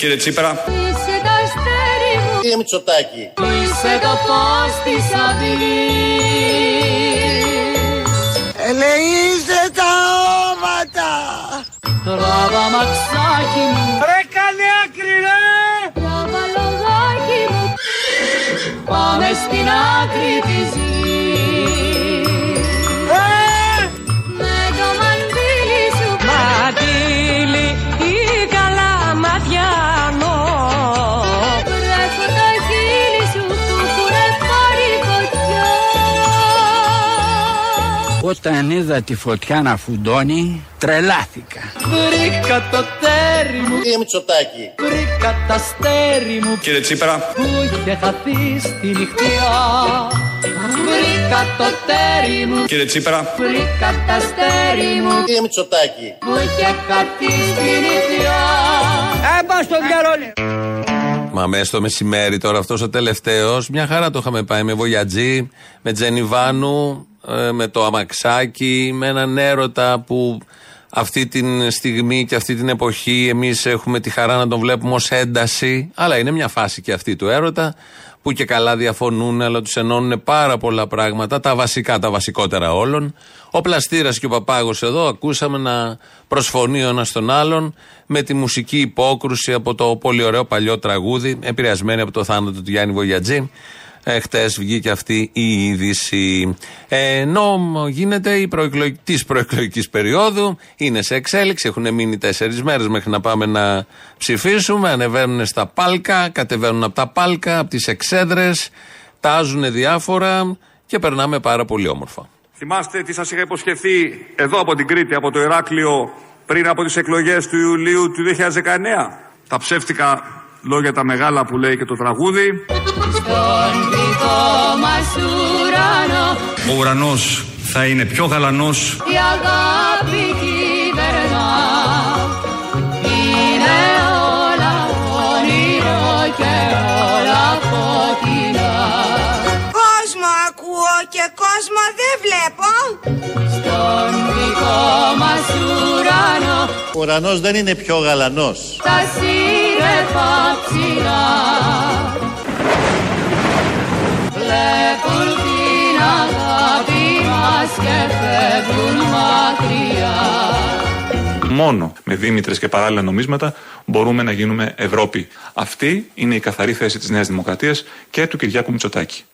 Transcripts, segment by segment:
Κύριε Τσίπρα. Είσαι το αστέρι μου. Κύριε Μητσοτάκη. Είσαι το φως της αυγής. Ελεήστε τα όματα. Τράβα μαξάκι μου. Ρε καλή άκρη ρε. Τράβα λογάκι μου. Πάμε στην άκρη της Όταν είδα τη φωτιά να φουντώνει, τρελάθηκα. Βρήκα το τέρι μου. Κύριε Μητσοτάκη. Βρήκα τα αστέρι μου Κύριε Τσίπρα. που είχε χαθεί στη νυχτιά. Βρήκα το τέρι μου. Κύριε Τσίπρα. Βρήκα τα αστέρι μου Κύριε Μητσοτάκη. που είχε χαθεί στη νυχτιά. Έμπα στο διαρόλι. Μα μέσα στο μεσημέρι τώρα αυτός ο τελευταίος, μια χαρά το είχαμε πάει με Βοιατζή, με Τζενιβάνου, ε, με το αμαξάκι, με έναν έρωτα που αυτή τη στιγμή και αυτή την εποχή εμείς έχουμε τη χαρά να τον βλέπουμε ως ένταση. Αλλά είναι μια φάση και αυτή του έρωτα που και καλά διαφωνούν, αλλά τους ενώνουν πάρα πολλά πράγματα, τα βασικά, τα βασικότερα όλων. Ο Πλαστήρας και ο Παπάγος εδώ ακούσαμε να προσφωνεί ο ένας τον άλλον με τη μουσική υπόκρουση από το πολύ ωραίο παλιό τραγούδι, επηρεασμένη από το θάνατο του Γιάννη Βογιατζή. Ε, Χτες βγήκε αυτή η είδηση. Ε, ενώ γίνεται η προεκλογική, της προεκλογικής περίοδου, είναι σε εξέλιξη, έχουν μείνει τέσσερις μέρες μέχρι να πάμε να ψηφίσουμε. Ανεβαίνουν στα πάλκα, κατεβαίνουν από τα πάλκα, από τις εξέδρες, τάζουν διάφορα και περνάμε πάρα πολύ όμορφα. Θυμάστε τι σας είχα υποσχεθεί εδώ από την Κρήτη, από το Ηράκλειο, πριν από τις εκλογές του Ιουλίου του 2019. Τα ψεύτικα λόγια τα μεγάλα που λέει και το τραγούδι. Στον δικό μας ουρανό Ο ουρανός θα είναι πιο γαλανός η αγάπη κυβερνά. Είναι όλα όνειρο και όλα φωτεινά. Κόσμο ακούω και κόσμο δεν βλέπω Στον δικό μας ουρανό Ο ουρανός δεν είναι πιο γαλανός. τα σύννεφα ψηλά βλέπουν την αγάπη μας και φεύγουν μακριά. Μόνο με δίμητρες και παράλληλα νομίσματα μπορούμε να γίνουμε Ευρώπη. Αυτή είναι η καθαρή θέση της Νέας Δημοκρατίας και του Κυριάκου Μητσοτάκη.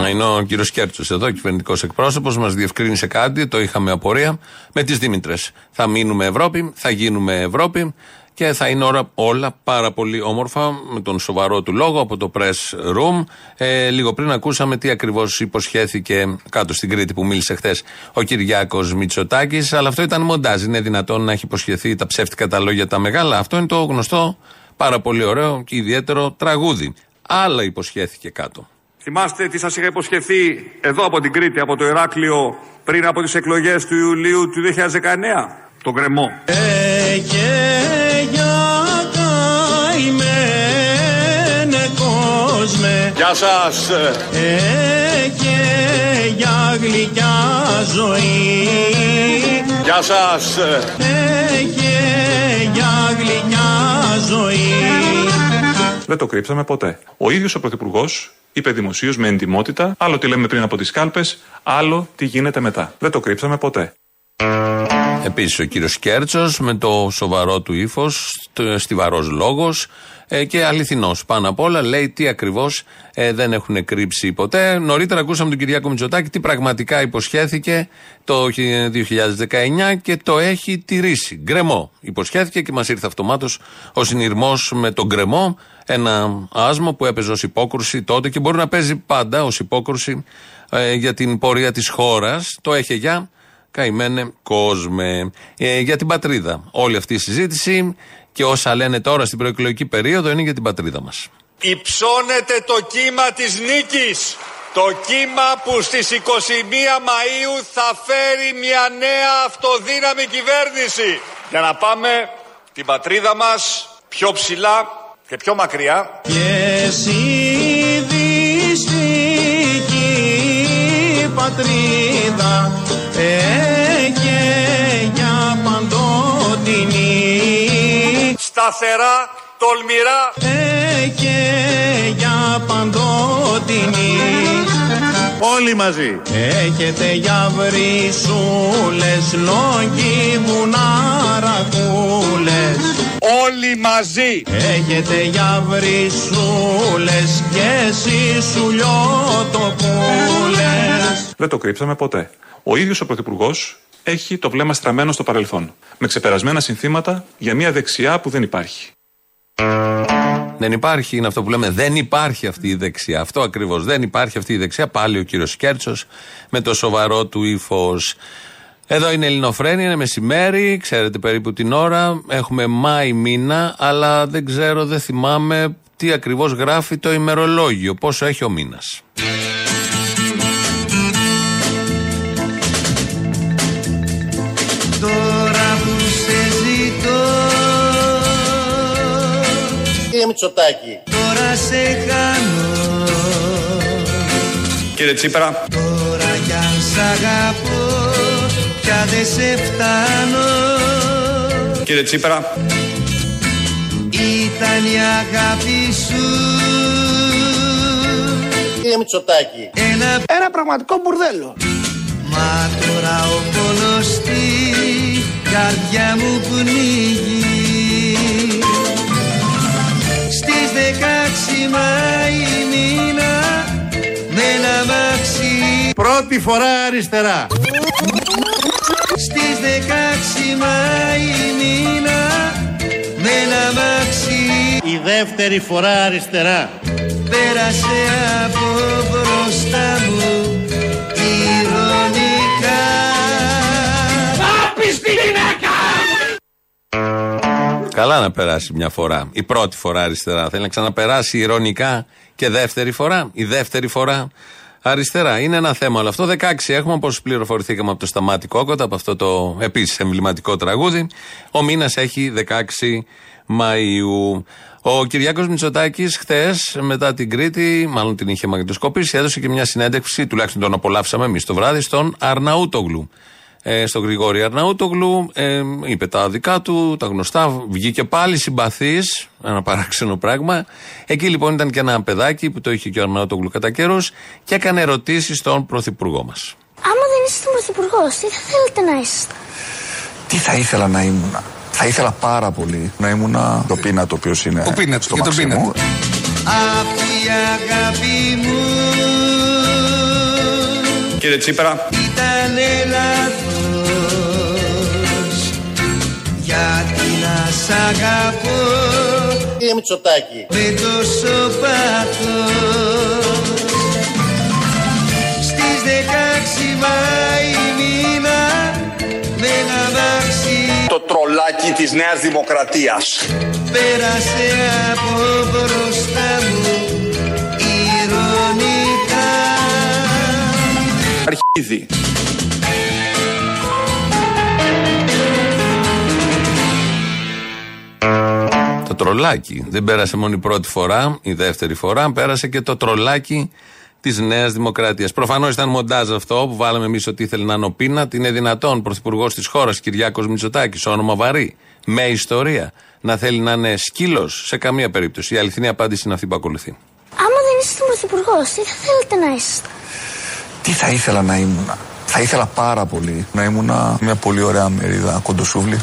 Να είναι ο κύριος Κέρτσο εδώ, κυβερνητικός εκπρόσωπος, μας διευκρίνησε κάτι, το είχαμε απορία. Με τις Δήμητρες. Θα μείνουμε Ευρώπη, θα γίνουμε Ευρώπη και θα είναι όλα, όλα πάρα πολύ όμορφα με τον σοβαρό του λόγο από το press room. Ε, λίγο πριν ακούσαμε τι ακριβώς υποσχέθηκε κάτω στην Κρήτη που μίλησε χθες ο Κυριάκος Μητσοτάκης. Αλλά αυτό ήταν μοντάζ. Είναι δυνατόν να έχει υποσχεθεί τα ψεύτικα τα λόγια τα μεγάλα. Αυτό είναι το γνωστό, πάρα πολύ ωραίο και ιδιαίτερο τραγούδι. Άλλα υποσχέθηκε κάτω. Θυμάστε τι σας είχα υποσχεθεί εδώ από την Κρήτη, από το Ηράκλειο, πριν από τις εκλογές του Ιουλίου του 2019. Το γκρεμό. Γεια σας. για γλυκιά ζωή. Γεια σας. για γλυκιά ζωή. Δεν το κρύψαμε ποτέ. Ο ίδιος ο Πρωθυπουργός είπε δημοσίως με εντυμότητα άλλο τι λέμε πριν από τις κάλπες, άλλο τι γίνεται μετά. Δεν το κρύψαμε ποτέ. Επίσης ο κύριος Κέρτσος με το σοβαρό του ύφος, στιβαρός λόγος ε, και αληθινός. Πάνω απ' όλα λέει τι ακριβώς ε, δεν έχουν κρύψει ποτέ. Νωρίτερα ακούσαμε τον Κυριάκο Μητσοτάκη τι πραγματικά υποσχέθηκε το 2019 και το έχει τηρήσει. Γκρεμό. Υποσχέθηκε και μας ήρθε αυτομάτως ο συνειρμός με τον γκρεμό. Ένα άσμα που έπαιζε ως υπόκρουση τότε και μπορεί να παίζει πάντα ως υπόκρουση ε, για την πορεία της χώρας. Το έχει για Καημένε κόσμε. Ε, για την πατρίδα. Όλη αυτή η συζήτηση και όσα λένε τώρα στην προεκλογική περίοδο είναι για την πατρίδα μας. Υψώνεται το κύμα της νίκης. Το κύμα που στις 21 Μαΐου θα φέρει μια νέα αυτοδύναμη κυβέρνηση. Για να πάμε την πατρίδα μας πιο ψηλά και πιο μακριά. Και εσύ δυστυχή πατρίδα και για παντοτινή Σταθερά τολμηρά. Έχε για παντότινη Όλοι μαζί. Έχετε για βρυσούλες, λόγοι βουναρακούλες Όλοι μαζί. Έχετε για βρυσούλες και σισουλιότοπούλες Δεν το κρύψαμε ποτέ. Ο ίδιος ο Πρωθυπουργός έχει το βλέμμα στραμμένο στο παρελθόν. Με ξεπερασμένα συνθήματα για μια δεξιά που δεν υπάρχει. Δεν υπάρχει, είναι αυτό που λέμε. Δεν υπάρχει αυτή η δεξιά. Αυτό ακριβώς. Δεν υπάρχει αυτή η δεξιά. Πάλι ο κύριος Κέρτσος με το σοβαρό του ύφος. Εδώ είναι Ελληνοφρένια, είναι μεσημέρι, ξέρετε περίπου την ώρα. Έχουμε Μάη μήνα, αλλά δεν ξέρω, δεν θυμάμαι τι ακριβώς γράφει το ημερολόγιο. Πόσο έχει ο μήνας. Μητσοτάκη, Τώρα σε χάνω. Κύριε Τσίπρα, Τώρα κι αν σ' αγαπώ Κι αν δεν σε φτάνω. Κύριε Τσίπρα, Ήταν η αγάπη σου. Κύριε Μητσοτάκη, Ένα, ένα πραγματικό μπουρδέλο. Μα τώρα ο πόνος στη καρδιά μου πνίγει Στις 16 Μάη μήνα με ένα μάξι Πρώτη φορά αριστερά. Στις 16 Μάη μήνα με ένα μάξι Η δεύτερη φορά αριστερά. πέρασε από Καλά να περάσει μια φορά. Η πρώτη φορά αριστερά. Θέλει να ξαναπεράσει ηρωνικά και δεύτερη φορά. Η δεύτερη φορά αριστερά. Είναι ένα θέμα όλο αυτό. 16 έχουμε, όπως πληροφορηθήκαμε από το Σταμάτη Κόκοτα, από αυτό το επίσης εμβληματικό τραγούδι. Ο μήνας έχει 16 Μαΐου. Ο Κυριάκος Μητσοτάκης χθες, μετά την Κρήτη, μάλλον την είχε μαγνητοσκοπήσει, έδωσε και μια συνέντευξη, τουλάχιστον τον απολαύσαμε εμείς το βράδυ, στον Αρναούτογλου. Ε, στον Γρηγόρη Αρναούτογλου, ε, είπε τα δικά του, τα γνωστά, βγήκε πάλι συμπαθής, ένα παράξενο πράγμα. Εκεί λοιπόν ήταν και ένα παιδάκι που το είχε και ο Αρναούτογλου κατά καιρούς και έκανε ερωτήσεις στον Πρωθυπουργό μας. Άμα δεν ήσασταν πρωθυπουργό, τι θα θέλετε να είσαστε. Τι θα ήθελα να ήμουν. Θα ήθελα πάρα πολύ να ήμουν το πίνα το οποίος είναι Ο Πίνατ, στο και τον μαξί μου. Αφού η αγάπη μου κύριε Τσίπρα, ήταν λάθος Γιατί να σ' αγαπώ. Κύριε Μητσοτάκη, με τόσο πάθος Στις 16 Μάη μήνα με ένα μάξι το τρολάκι της Νέας Δημοκρατίας. πέρασε από μπροστά μου ηρωνικά. Αρχίδι. Τρολάκι. Δεν πέρασε μόνο η πρώτη φορά, η δεύτερη φορά, πέρασε και το τρολάκι της Νέας Δημοκρατίας. Προφανώς ήταν μοντάζ αυτό που βάλαμε εμείς ότι ήθελε να είναι ο Πίνατ. Είναι δυνατόν πρωθυπουργός της χώρας, Κυριάκος Μητσοτάκης, όνομα βαρύ, με ιστορία, να θέλει να είναι σκύλος σε καμία περίπτωση. Η αληθινή απάντηση είναι αυτή που ακολουθεί. Άμα δεν ήσασταν πρωθυπουργός, τι θα θέλετε να είσαστε. Τι θα ήθελα να ήμουν. Θα ήθελα πάρα πολύ να ήμουν μια πολύ ωραία μερίδα κοντοσούβλη.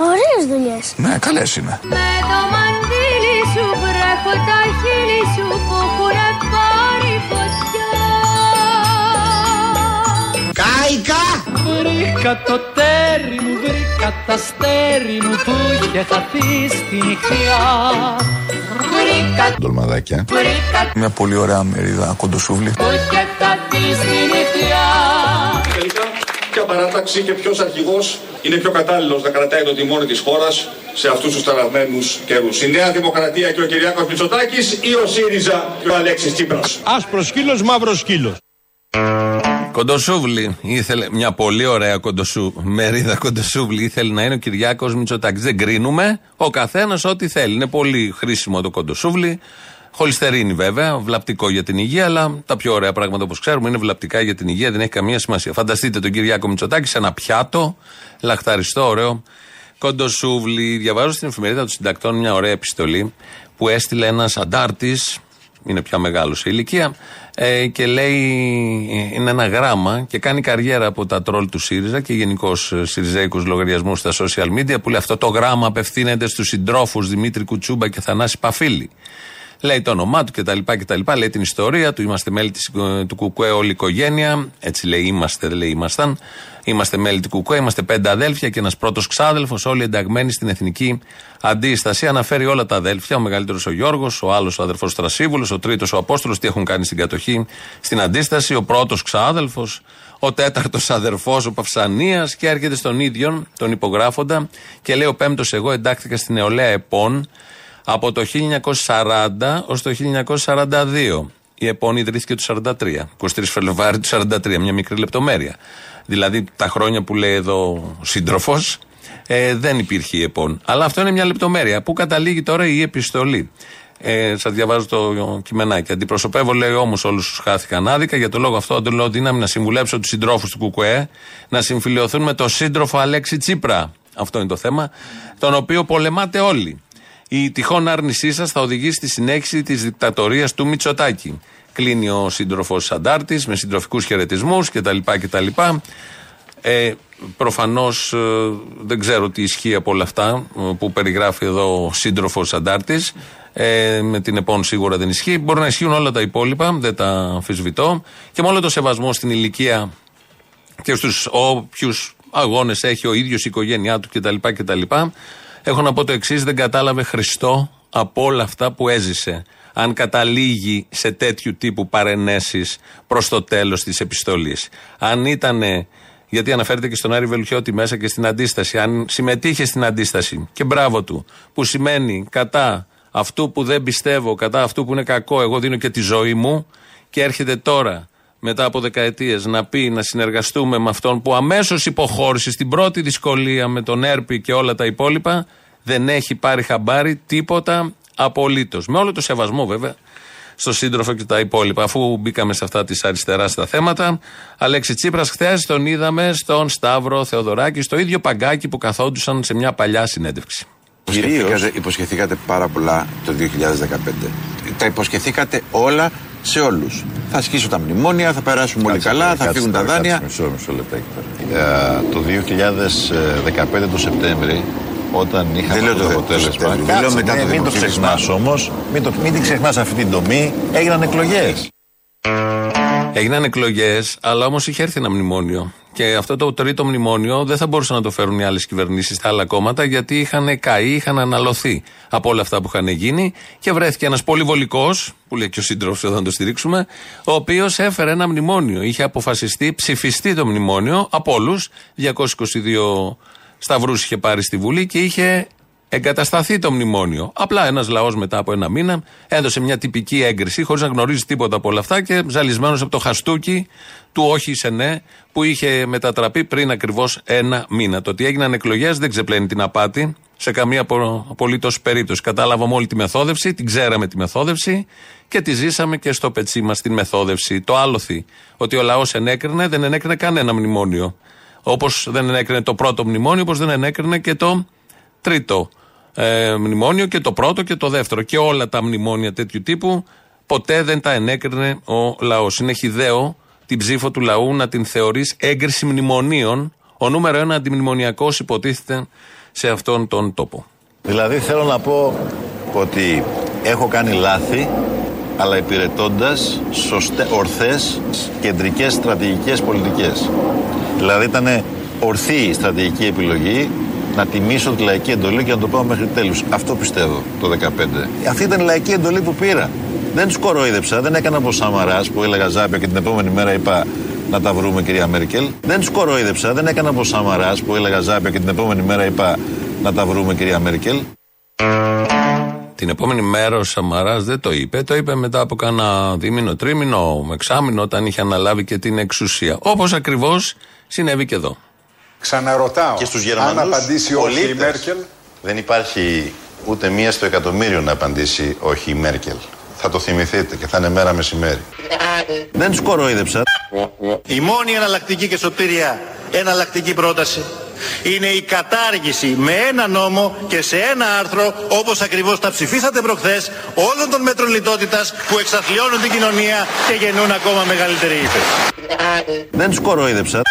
Α, ωραίες δουλειές. Ναι, καλές είναι. Με το μαντίλι σου βρέχω τα χείλη σου που έχουνε πάρει φωτιά. Κάικα! Βρήκα το τέρι μου, βρήκα τα αστέρι μου που είχε χαθεί στη νυχτιά. Βρήκα, Ντολμαδάκια. βρήκα Μια πολύ ωραία μερίδα κοντοσούβλη. που είχε χαθεί στη νυχτιά. Τελικά, ποια παράταξη και ποιος αρχηγός είναι πιο κατάλληλος να κρατάει το τιμόνι της χώρας σε αυτούς τους ταραγμένους καιρούς. Η Νέα Δημοκρατία και ο Κυριάκος Μητσοτάκης ή ο ΣΥΡΙΖΑ και ο Αλέξης Τσίπρας. Άσπρος σκύλος, μαύρος σκύλος Κοντοσούβλη. Ήθελε μια πολύ ωραία κοντοσού, μερίδα κοντοσούβλη. Ήθελε να είναι ο Κυριάκος Μητσοτάκης. Δεν κρίνουμε. Ο καθένας ό,τι θέλει. Είναι πολύ χρήσιμο το κοντοσούβλη. Χολυστερίνη βέβαια, βλαπτικό για την υγεία, αλλά τα πιο ωραία πράγματα όπως ξέρουμε είναι βλαπτικά για την υγεία, δεν έχει καμία σημασία. Φανταστείτε τον Κυριάκο Μητσοτάκη σε ένα πιάτο, λαχταριστό, ωραίο, Κοντοσούβλη. Διαβάζω στην εφημερίδα των συντακτών μια ωραία επιστολή που έστειλε ένας αντάρτης, είναι πια μεγάλος σε ηλικία, ε, και λέει, είναι ένα γράμμα και κάνει καριέρα από τα τρόλ του ΣΥΡΙΖΑ και γενικώ σιριζέικου λογαριασμού στα social media που λέει αυτό το γράμμα απευθύνεται στους συντρόφους Δημήτρη Κουτσούμπα και Θανάση Παφίλη. Λέει το όνομά του κτλ. κτλ. Λέει την ιστορία του. Είμαστε μέλη της, του Κουκουέ, όλη η οικογένεια. Έτσι λέει, είμαστε, δεν λέει ήμασταν. Είμαστε μέλη του Κουκουέ, είμαστε πέντε αδέλφια και ένας πρώτος ξάδελφος, όλοι ενταγμένοι στην εθνική αντίσταση. Αναφέρει όλα τα αδέλφια. Ο μεγαλύτερος ο Γιώργος, ο άλλος ο αδερφός Τρασίβουλος, ο τρίτος ο Απόστολος, τι έχουν κάνει στην κατοχή στην αντίσταση. Ο πρώτος ξάδελφος, ο τέταρτος αδερφός, ο Παυσανίας και έρχεται στον ίδιο, τον υπογράφοντα και λέει ο πέμπτος εγώ εντάχθηκα στην νεολαία ΕΠΟΝ από το 1940 ως το 1942. Η ΕΠΟΝ ιδρύθηκε το 43, 23 Φεβρουάριου του 43, μια μικρή λεπτομέρεια. Δηλαδή τα χρόνια που λέει εδώ ο σύντροφος, ε, δεν υπήρχε η ΕΠΟΝ. Αλλά αυτό είναι μια λεπτομέρεια. Πού καταλήγει τώρα η επιστολή; Ε, Σας διαβάζω το κειμενάκι. Αντιπροσωπεύω, λέει όμως, όλους τους χάθηκαν άδικα. Για το λόγο αυτό, αντελώ δύναμη να συμβουλέψω τους συντρόφους του ΚΚΕ να συμφιλειωθούν με το σύντροφο Αλέξη Τσίπρα. Αυτό είναι το θέμα. Τον οποίο πολεμάτε όλοι. Η τυχόν άρνησή σας θα οδηγήσει στη συνέχιση της δικτατορίας του Μητσοτάκη. Κλείνει ο σύντροφος Αντάρτης με συντροφικούς χαιρετισμούς κτλ. κτλ. Ε, Προφανώς ε, δεν ξέρω τι ισχύει από όλα αυτά ε, που περιγράφει εδώ ο σύντροφος Αντάρτης. Ε, με την ΕΠΟΝ σίγουρα δεν ισχύει. Μπορεί να ισχύουν όλα τα υπόλοιπα, δεν τα αμφισβητώ. Και με όλο το σεβασμό στην ηλικία και στους όποιους αγώνες έχει ο ίδιος η οικογένειά του κτλ. κτλ. Έχω να πω το εξής: δεν κατάλαβε Χριστό από όλα αυτά που έζησε. Αν καταλήγει σε τέτοιου τύπου παρενέσεις προς το τέλος της επιστολής. Αν ήταν. Γιατί αναφέρεται και στον Άρη Βελουχιώτη μέσα και στην αντίσταση. Αν συμμετείχε στην αντίσταση και μπράβο του, που σημαίνει κατά αυτού που δεν πιστεύω, κατά αυτού που είναι κακό, εγώ δίνω και τη ζωή μου, και έρχεται τώρα μετά από δεκαετίες να πει να συνεργαστούμε με αυτόν που αμέσως υποχώρησε στην πρώτη δυσκολία με τον Έρπη και όλα τα υπόλοιπα, δεν έχει πάρει χαμπάρι τίποτα απολύτως. Με όλο το σεβασμό βέβαια στο σύντροφο και τα υπόλοιπα. Αφού μπήκαμε σε αυτά της αριστεράς στα θέματα, Αλέξη Τσίπρας, χθες τον είδαμε στον Σταύρο Θεοδωράκη, στο ίδιο παγκάκι που καθόντουσαν σε μια παλιά συνέντευξη. Υποσχεθήκατε, υποσχεθήκατε πάρα πολλά το 2015. Τα υποσχεθήκατε όλα σε όλους. Θα ασκήσω τα μνημόνια, θα περάσουμε όλοι καλά, θα φύγουν τα δάνεια. Μισό, μισό λεπτάκι τώρα. Ε, το 2015 το Σεπτέμβρη, όταν είχαμε Δεν λέω το το αποτέλεσμα. Σεπτέμβρη. Δεν λέω Κάτσε, μετά ναι, το μην το δημοψήφισμα. ξεχνάς όμως. Μην, το- μην την ξεχνάς αυτή την τομή. Έγιναν εκλογές. Έγιναν εκλογές, αλλά όμως είχε έρθει ένα μνημόνιο. Και αυτό το τρίτο μνημόνιο δεν θα μπορούσαν να το φέρουν οι άλλες κυβερνήσεις στα άλλα κόμματα, γιατί είχαν καεί, είχαν αναλωθεί από όλα αυτά που είχαν γίνει. Και βρέθηκε ένας πολυβολικός, που λέει και ο σύντροφος εδώ να το στηρίξουμε, ο οποίος έφερε ένα μνημόνιο. Είχε αποφασιστεί, ψηφιστεί το μνημόνιο από όλους. 222 σταυρούς είχε πάρει στη Βουλή και είχε εγκατασταθεί το μνημόνιο. Απλά ένας λαός μετά από ένα μήνα έδωσε μια τυπική έγκριση χωρίς να γνωρίζει τίποτα από όλα αυτά και ζαλισμένος από το χαστούκι του όχι σε ναι που είχε μετατραπεί πριν ακριβώς ένα μήνα. Το ότι έγιναν εκλογές δεν ξεπλένει την απάτη σε καμία απολύτως περίπτωση. Κατάλαβαμε όλη τη μεθόδευση, την ξέραμε τη μεθόδευση και τη ζήσαμε και στο πετσί μας την μεθόδευση. Το άλοθη ότι ο λαός ενέκρινε, δεν ενέκρινε κανένα μνημόνιο. Όπως δεν ενέκρινε το πρώτο μνημόνιο, όπως δεν ενέκρινε και το τρίτο ε, μνημόνιο και το πρώτο και το δεύτερο. Και όλα τα μνημόνια τέτοιου τύπου ποτέ δεν τα ενέκρινε ο λαός. Είναι χιδαίο την ψήφο του λαού να την θεωρείς έγκριση μνημονίων. Ο νούμερο ένα αντιμνημονιακός υποτίθεται σε αυτόν τον τόπο. Δηλαδή θέλω να πω ότι έχω κάνει λάθη αλλά υπηρετώντας ορθές κεντρικές στρατηγικές πολιτικές. Δηλαδή ήταν ορθή η στρατηγική επιλογή να τιμήσω τη λαϊκή εντολή και να το πάω μέχρι τέλους. Αυτό πιστεύω το 2015. Αυτή ήταν η λαϊκή εντολή που πήρα. Δεν τους κοροϊδέψα, δεν έκανα όπω Σαμαράς που έλεγα Ζάπια και την επόμενη μέρα είπα να τα βρούμε κυρία Μέρκελ. Δεν τους κοροϊδέψα, δεν έκανα όπω Σαμαράς που έλεγα Ζάπια και την επόμενη μέρα είπα να τα βρούμε κυρία Μέρκελ. Την επόμενη μέρα ο Σαμαράς δεν το είπε. Το είπε μετά από κάνα δίμηνο, τρίμηνο, εξάμηνο, όταν είχε αναλάβει και την εξουσία. Όπως ακριβώς συνέβη και εδώ. Ξαναρωτάω, Και στους αν Γερμανούς απαντήσει όχι η πολίτες. Μέρκελ, Δεν υπάρχει ούτε μία στο εκατομμύριο να απαντήσει όχι η Μέρκελ. Θα το θυμηθείτε και θα είναι μέρα μεσημέρι. Δεν του κοροϊδέψα. Η μόνη εναλλακτική και σωτήρια εναλλακτική πρόταση είναι η κατάργηση με ένα νόμο και σε ένα άρθρο, όπως ακριβώς τα ψηφίσατε προχθές, όλων των μέτρων λιτότητας που εξαθλιώνουν την κοινωνία και γεννούν ακόμα μεγαλύτερη ύφεση. Δεν τους κοροϊδεψα.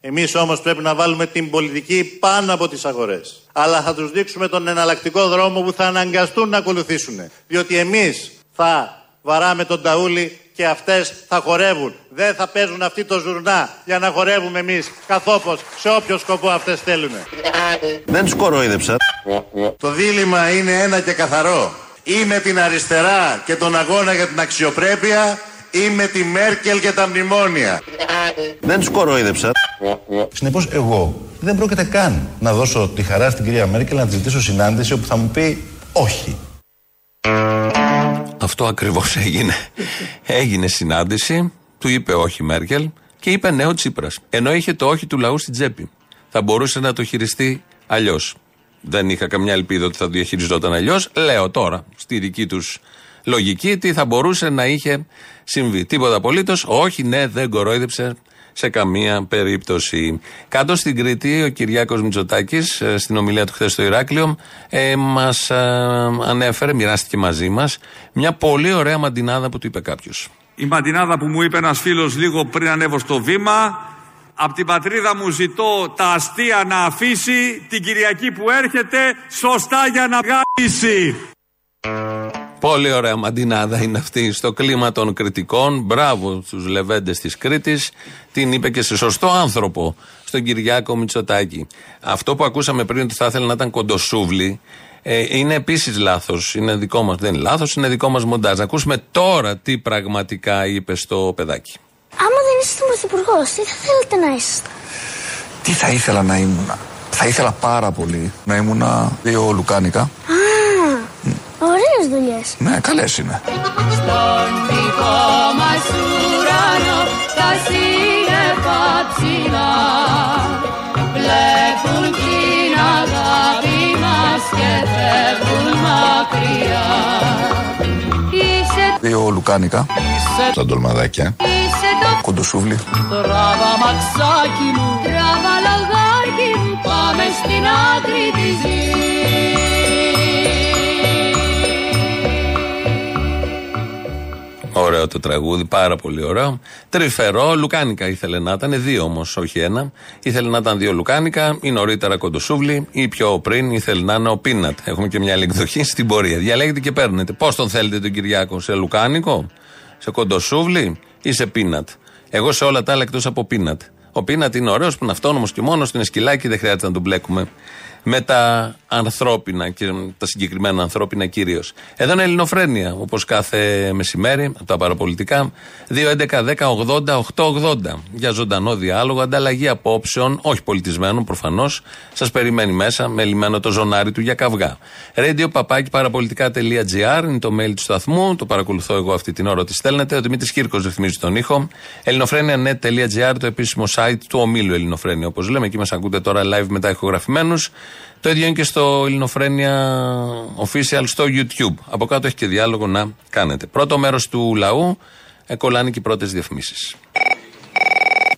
Εμείς όμως πρέπει να βάλουμε την πολιτική πάνω από τις αγορές. Αλλά θα τους δείξουμε τον εναλλακτικό δρόμο που θα αναγκαστούν να ακολουθήσουν. Διότι εμείς θα βαράμε τον ταούλι και αυτές θα χορεύουν. Δεν θα παίζουν αυτοί το ζουρνά για να χορεύουμε εμείς καθόπως σε όποιο σκοπό αυτές θέλουν. Δεν τους κοροϊδεψα. Το δίλημα είναι ένα και καθαρό. Ή με την αριστερά και τον αγώνα για την αξιοπρέπεια ή με τη Μέρκελ και τα μνημόνια. Δεν τους κοροϊδεψα. Συνεπώς εγώ δεν πρόκειται καν να δώσω τη χαρά στην κυρία Μέρκελ να της ζητήσω συνάντηση όπου θα μου πει όχι. Αυτό ακριβώς έγινε. Έγινε συνάντηση, του είπε όχι Μέρκελ και είπε ναι ο Τσίπρας. Ενώ είχε το όχι του λαού στην τσέπη. Θα μπορούσε να το χειριστεί αλλιώς. Δεν είχα καμιά ελπίδα ότι θα το διαχειριζόταν αλλιώς. Λέω τώρα, στη δική τους λογική, τι θα μπορούσε να είχε συμβεί. Τίποτα απολύτως. Όχι, ναι, δεν κορόιδεψε σε καμία περίπτωση. Κάτω στην Κρήτη, ο Κυριάκος Μητσοτάκης, στην ομιλία του χθες στο Ηράκλειο, ε, μας ανέφερε, μοιράστηκε μαζί μας, μια πολύ ωραία μαντινάδα που του είπε κάποιος. Η μαντινάδα που μου είπε ένας φίλος λίγο πριν ανέβω στο βήμα Απ' την πατρίδα μου ζητώ τα αστεία να αφήσει Την Κυριακή που έρχεται σωστά για να γάμισει Πολύ ωραία μαντινάδα είναι αυτή στο κλίμα των κριτικών. Μπράβο στους λεβέντες της Κρήτης. Την είπε και σε σωστό άνθρωπο, στον Κυριάκο Μητσοτάκη. Αυτό που ακούσαμε πριν ότι θα ήθελε να ήταν κοντοσούβλη, ε, είναι επίσης λάθος. Είναι δικό μας. Δεν είναι λάθος, είναι δικό μας μοντάζ. Να ακούσουμε τώρα τι πραγματικά είπε στο παιδάκι. Άμα δεν είστε πρωθυπουργός, τι θα θέλετε να είστε; Τι θα ήθελα να ήμουν. Θα ήθελα πάρα πολύ να ήμουν δύο λουκάνικα. Α, ωραίες δουλειές. Ναι, καλές είναι. Στον δικό μας ουρανό τα σύννεφα ψηλά βλέπουν την αγάπη μας και φεύγουν μακριά. Είσαι, Δύο λουκάνικα. είσαι, Σαν τολμαδάκια. είσαι το Κοντοσούβλι. τράβα μαξάκι μου, τράβα λογάκι μου, πάμε στην άκρη της Ωραίο το τραγούδι, πάρα πολύ ωραίο. Τρυφερό, λουκάνικα ήθελε να ήταν, δύο όμως, όχι ένα. Ήθελε να ήταν δύο λουκάνικα, ή νωρίτερα κοντοσούβλι, ή πιο πριν ήθελε να είναι ο πίνατ. Έχουμε και μια άλλη εκδοχή στην πορεία. Διαλέγετε και παίρνετε. Πώς τον θέλετε τον Κυριάκο, σε λουκάνικο, σε κοντοσούβλι ή σε πίνατ; Εγώ σε όλα τα άλλα εκτός από πίνατ. Ο πίνατ είναι ωραίος που είναι αυτόνομος και μόνος του, είναι σκυλάκι, δεν χρειάζεται να τον μπλέκουμε με τα ανθρώπινα και τα συγκεκριμένα ανθρώπινα κυρίως. Εδώ είναι Ελληνοφρένεια, όπως κάθε μεσημέρι, από τα παραπολιτικά. 2.11.10.80.880 για ζωντανό διάλογο, ανταλλαγή απόψεων, όχι πολιτισμένων προφανώς. Σας περιμένει μέσα με λιμένο το ζωνάρι του για καυγά. Radio παπάκι παραπολιτικά.gr είναι το mail του σταθμού. Το παρακολουθώ εγώ αυτή την ώρα ότι στέλνετε. Ο Δημήτρης Κύρκος ρυθμίζει τον ήχο. Ελληνοφρένια.net.gr το επίσημο site του ομίλου Ελληνοφρένια, όπως λέμε. Εκεί μας ακούτε τώρα live μετά ηχογραφημένους. Το ίδιο είναι και στο Ελληνοφρένια Official στο YouTube. Από κάτω έχει και διάλογο να κάνετε. Πρώτο μέρος του λαού, ε, κολλάνε και οι πρώτες διαφημίσεις.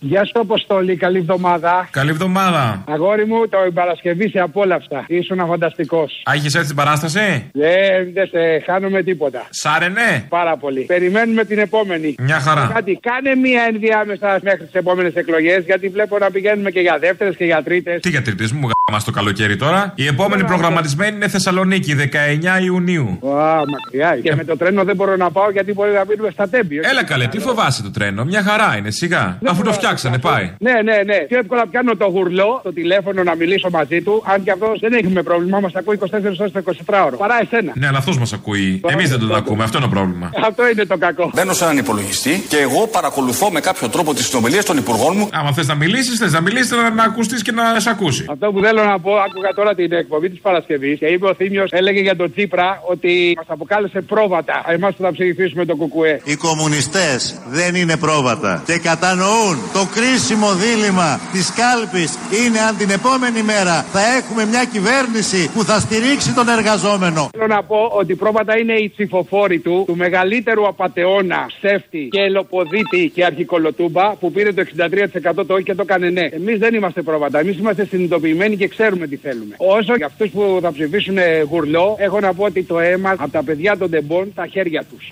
Γεια σου, Αποστόλη. Καλή εβδομάδα. Καλή εβδομάδα. Αγόρι μου, το Παρασκευή σε απόλαυστα. Ήσουν φανταστικός. Άγει έτσι την παράσταση; Δεν, δεν σε χάνουμε τίποτα. Σάρενε. Πάρα πολύ. Περιμένουμε την επόμενη. Μια χαρά. Κάτι, κάνε μία ενδιάμεσα μέχρι τις επόμενες εκλογές, γιατί βλέπω να πηγαίνουμε και για δεύτερες και για τρίτες. Τι για τρίτη μου, γάμα το καλοκαίρι τώρα. Η επόμενη προγραμματισμένη είναι Θεσσαλονίκη, 19 Ιουνίου. Α, μακριά. Και με το τρένο δεν μπορώ να πάω γιατί μπορεί να μείνουμε στα τέμπη. Έλα καλέ, τι φοβάσαι το τρένο; Μια χαρά είναι, σιγά. Αφού το φτιάξανε, πάει. Ναι, ναι, ναι. Πιο εύκολα πιάνω το γουρλό, το τηλέφωνο να μιλήσω μαζί του. Αν και αυτός δεν έχουμε πρόβλημα, μας ακούει 24 ώρες το 24 ώρο. Παρά εσένα. Ναι, αλλά αυτός μας ακούει. Εμείς δεν τον ακούμε, αυτό είναι το πρόβλημα. Αυτό είναι το κακό. Μπαίνω σε έναν υπολογιστή και εγώ παρακολουθώ με κάποιο τρόπο τις συνομιλίες των υπουργών μου. Άμα θες να μιλήσεις, θες να μιλήσεις, να, να ακουστείς και να σε ακούσει. Αυτό που θέλω να πω, άκουγα τώρα την εκπομπή της Παρασκευής και είπε ο Θήμιος, έλεγε για τον Τσίπρα ότι μας αποκάλεσε πρόβατα εμάς που θα ψηφίσουμε το Κουκουέ. Οι κομμουνιστές δεν είναι πρόβατα και κατανοούν το Το κρίσιμο δίλημα της κάλπης είναι αν την επόμενη μέρα θα έχουμε μια κυβέρνηση που θα στηρίξει τον εργαζόμενο. Θέλω να πω ότι πρόβατα είναι οι ψηφοφόροι του, του μεγαλύτερου απατεώνα, ψεύτη και ελοποδίτη και αρχικολοτούμπα που πήρε το 63% το όχι και το έκανε ναι. Εμείς δεν είμαστε πρόβατα. Εμείς είμαστε συνειδητοποιημένοι και ξέρουμε τι θέλουμε. Όσο για αυτούς που θα ψηφίσουν ε, γουρλό, έχω να πω ότι το αίμα από τα παιδιά των τεμπών τα χέρια τους.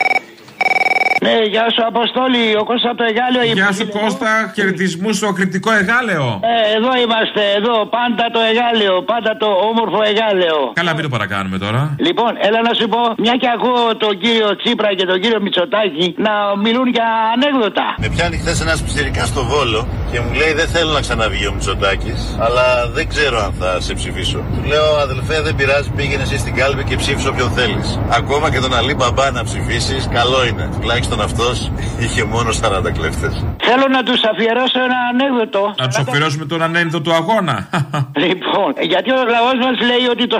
Ναι, γεια σου Αποστόλη, ο Κώστας από το Εγάλεο. Γεια σου Κώστα, χαιρετισμού στο κριτικό Εγάλεο. Ε, εδώ είμαστε, εδώ, πάντα το Εγάλεο, πάντα το όμορφο Εγάλεο. Καλά, μην το παρακάνουμε τώρα. Λοιπόν, έλα να σου πω, μια και ακούω τον κύριο Τσίπρα και τον κύριο Μητσοτάκη να μιλούν για ανέκδοτα. Με πιάνει χθες ένας πιτσυρικά στο βόλο και μου λέει δεν θέλω να ξαναβγεί ο Μητσοτάκης, αλλά δεν ξέρω αν θα σε ψηφίσω. Του λέω αδελφέ δεν πειράζει, πήγαινε εσύ στην κάλπη και ψήφισε όποιον θέλεις. Ακόμα και τον Αλή Μπαμπά να ψηφίσεις, καλό είναι. Τουλάχιστον αυτός είχε μόνο 40 κλέφτες. Θέλω να τους αφιερώσω ένα ανέκδοτο. Να τους αφιερώσουμε τον ανένδοτο του αγώνα. Λοιπόν, γιατί ο λαός μας λέει ότι το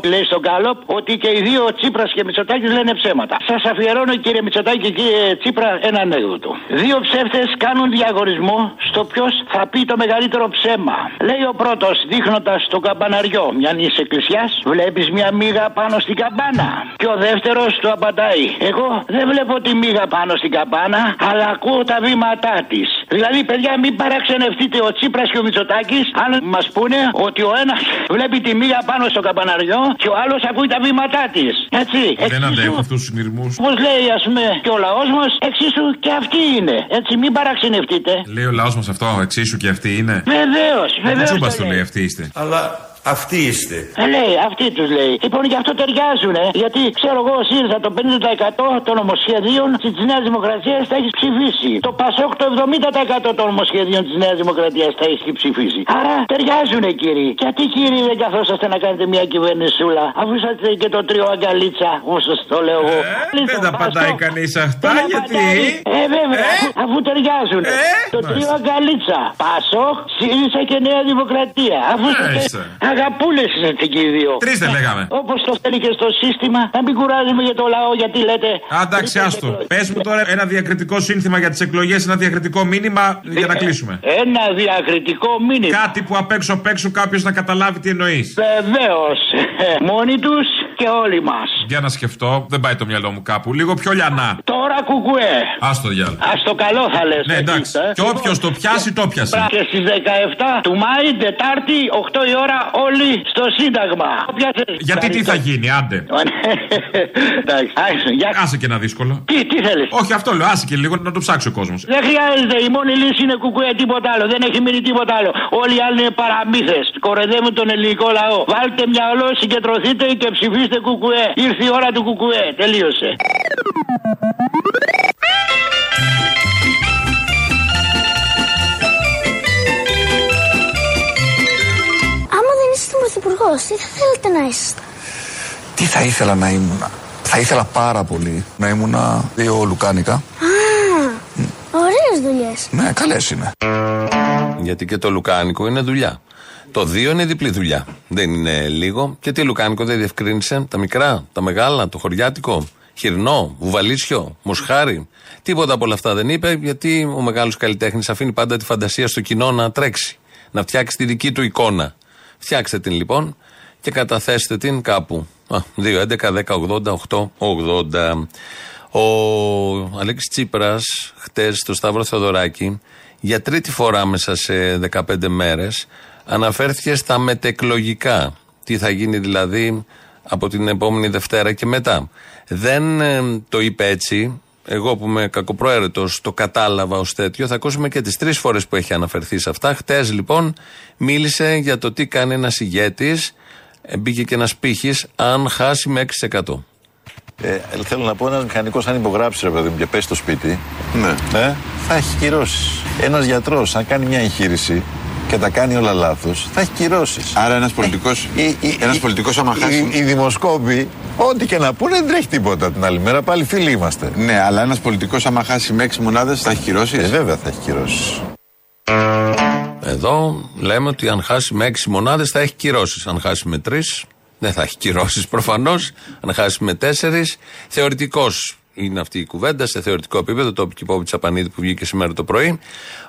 40% λέει στον Γκάλοπ ότι και οι δύο Τσίπρας και Μητσοτάκης λένε ψέματα. Σας αφιερώνω κύριε Μητσοτάκη και κύριε Τσίπρα ένα ανέκδοτο. Δύο ψεύτες κάνουν διαγωνισμό στο ποιος θα πει το μεγαλύτερο ψέμα. Λέει ο πρώτος δείχνοντας το καμπαναριό μιας νης εκκλησιά, βλέπεις μια μίγα πάνω στην καμπάνα. Και ο δεύτερος του απαντάει, Εγώ δεν βλέπω τη μίγα πάνω στην καμπάνα, αλλά ακούω τα βήματά της. Δηλαδή, παιδιά, μην παραξενευτείτε ο Τσίπρας και ο Μητσοτάκης αν μας πούνε ότι ο ένας βλέπει τη μίγα πάνω στο καμπαναριό και ο άλλος ακούει τα βήματά της. Έτσι. Δεν αντέχω αυτούς τους συνειρμού. Όπως λέει, ας πούμε, και ο λαός μας, εξίσου και αυτή είναι. Έτσι, μην παραξενευτείτε. Λέει ο λαός μας αυτό, εξίσου και αυτή είναι; Βεβαίως, βεβαίως. Τσούμπα το λέει, αυτή είστε. Αλλά αυτοί είστε. Ε, λέει, αυτοί τους λέει. Λοιπόν, γι' αυτό ταιριάζουν, ε. Γιατί ξέρω εγώ, ο ΣΥΡΙΖΑ το 50% των νομοσχεδίων της Νέας Δημοκρατίας θα έχεις ψηφίσει. Το ΠΑΣΟΚ το 70% των νομοσχεδίων της Νέας Δημοκρατίας θα έχεις ψηφίσει. Άρα ταιριάζουν, κύριοι. Γιατί, κύριοι, δεν καθόσαστε να κάνετε μια κυβέρνησούλα, αφού είσαστε και το τρίο αγκαλίτσα, όπως σας το λέω εγώ. Ε, δεν τα πατάει κανείς αυτά, γιατί. Ε, βέβαια, αφού, αφού ταιριάζουν. το τρίο αγκαλίτσα. ΠΑΣΟΚ, ΣΥΡΙΖΑ και Νέα Δημοκρατία. Αφού είστε αγαπούλες είσαστε και οι δύο. Τρεις δεν λέγαμε. Όπως το θέλει και στο σύστημα, να μην κουράζουμε για το λαό, γιατί λέτε. Αντάξει, άστο. Πες μου τώρα ένα διακριτικό σύνθημα για τις εκλογές, ένα διακριτικό μήνυμα για να κλείσουμε. Ένα διακριτικό μήνυμα. Κάτι που απ' έξω απ' έξω κάποιος να καταλάβει τι εννοείς. Βεβαίως. Μόνοι τους και όλοι μας. Για να σκεφτώ, δεν πάει το μυαλό μου κάπου. Λίγο πιο λιανά. Τώρα κουκουέ. Άστο διάλο. Α το καλό θα λες. Ναι, εντάξει. Και όποιος το πιάσει, το πιάσει. Και στις 17 του Μάη, Τετάρτη, 8 η ώρα, όλοι στο Σύνταγμα. Γιατί τι θα γίνει, άντε. Εντάξει, για... Άσε και ένα δύσκολο. Τι, τι θέλεις; Όχι, αυτό λέω, άσε και λίγο να το ψάξει ο κόσμος. Δεν χρειάζεται. Η μόνη λύση είναι κουκουέ, τίποτα άλλο. Δεν έχει μείνει τίποτα άλλο. Όλοι οι άλλοι είναι παραμύθες. Κορεδεύουν τον ελληνικό λαό. Βάλτε μυαλό, συγκεντρωθείτε και ψηφίστε κουκουέ. Ήρθε η ώρα του κουκουέ. Τελείωσε. Άμα δεν είστε πρωθυπουργός, τι θα θέλετε να είσαστε. Τι θα ήθελα να ήμουν. Θα ήθελα πάρα πολύ να ήμουν δύο λουκάνικα. Α, ωραίες δουλειές. Ναι, καλές είναι. Γιατί και το λουκάνικο είναι δουλειά. Το δύο είναι διπλή δουλειά. Δεν είναι λίγο. Και τι λουκάνικο δεν διευκρίνησε; Τα μικρά, τα μεγάλα, το χωριάτικο, χοιρινό, βουβαλίσιο, μοσχάρι. Τίποτα από όλα αυτά δεν είπε, γιατί ο μεγάλος καλλιτέχνης αφήνει πάντα τη φαντασία στο κοινό να τρέξει. Να φτιάξει τη δική του εικόνα. Φτιάξτε την λοιπόν και καταθέστε την κάπου. 2, 11, 10, 80, 8, 80. Ο Αλέξης Τσίπρας, χτες στο Σταύρο Θεοδωράκη, για τρίτη φορά μέσα σε 15 μέρες, αναφέρθηκε στα μετεκλογικά. Τι θα γίνει δηλαδή από την επόμενη Δευτέρα και μετά. Δεν ε, το είπε έτσι. Εγώ που είμαι κακοπροαίρετος το κατάλαβα ως τέτοιο. Θα ακούσουμε και τις τρεις φορές που έχει αναφερθεί σε αυτά. Χτες λοιπόν μίλησε για το τι κάνει ένας ηγέτης. Μπήκε και ένας πύχης αν χάσει με 6%. Ε, θέλω να πω, ένας μηχανικός, αν υπογράψει ρε παιδί μου και πέσει στο σπίτι, ναι. ε, θα έχει κυρώσεις. Ένας γιατρός, αν κάνει μια εγχείρηση και τα κάνει όλα λάθος, θα έχει κυρώσεις. Άρα ένας πολιτικό. Ένας πολιτικός άμα χάσει. Οι, οι δημοσκόποι, ό,τι και να πούνε, δεν τρέχει τίποτα την άλλη μέρα. Πάλι φίλοι είμαστε. Ναι, αλλά ένας πολιτικός άμα χάσει με έξι μονάδες θα έχει κυρώσεις; Ε, βέβαια θα έχει κυρώσεις. Εδώ λέμε ότι αν χάσει με 6 μονάδες θα έχει κυρώσεις. Αν χάσει με 3 δεν θα έχει κυρώσεις προφανώς. Αν χάσει με 4, θεωρητικώ είναι αυτή η κουβέντα σε θεωρητικό επίπεδο, το είπε Τσαπανίδη που βγήκε σήμερα το πρωί.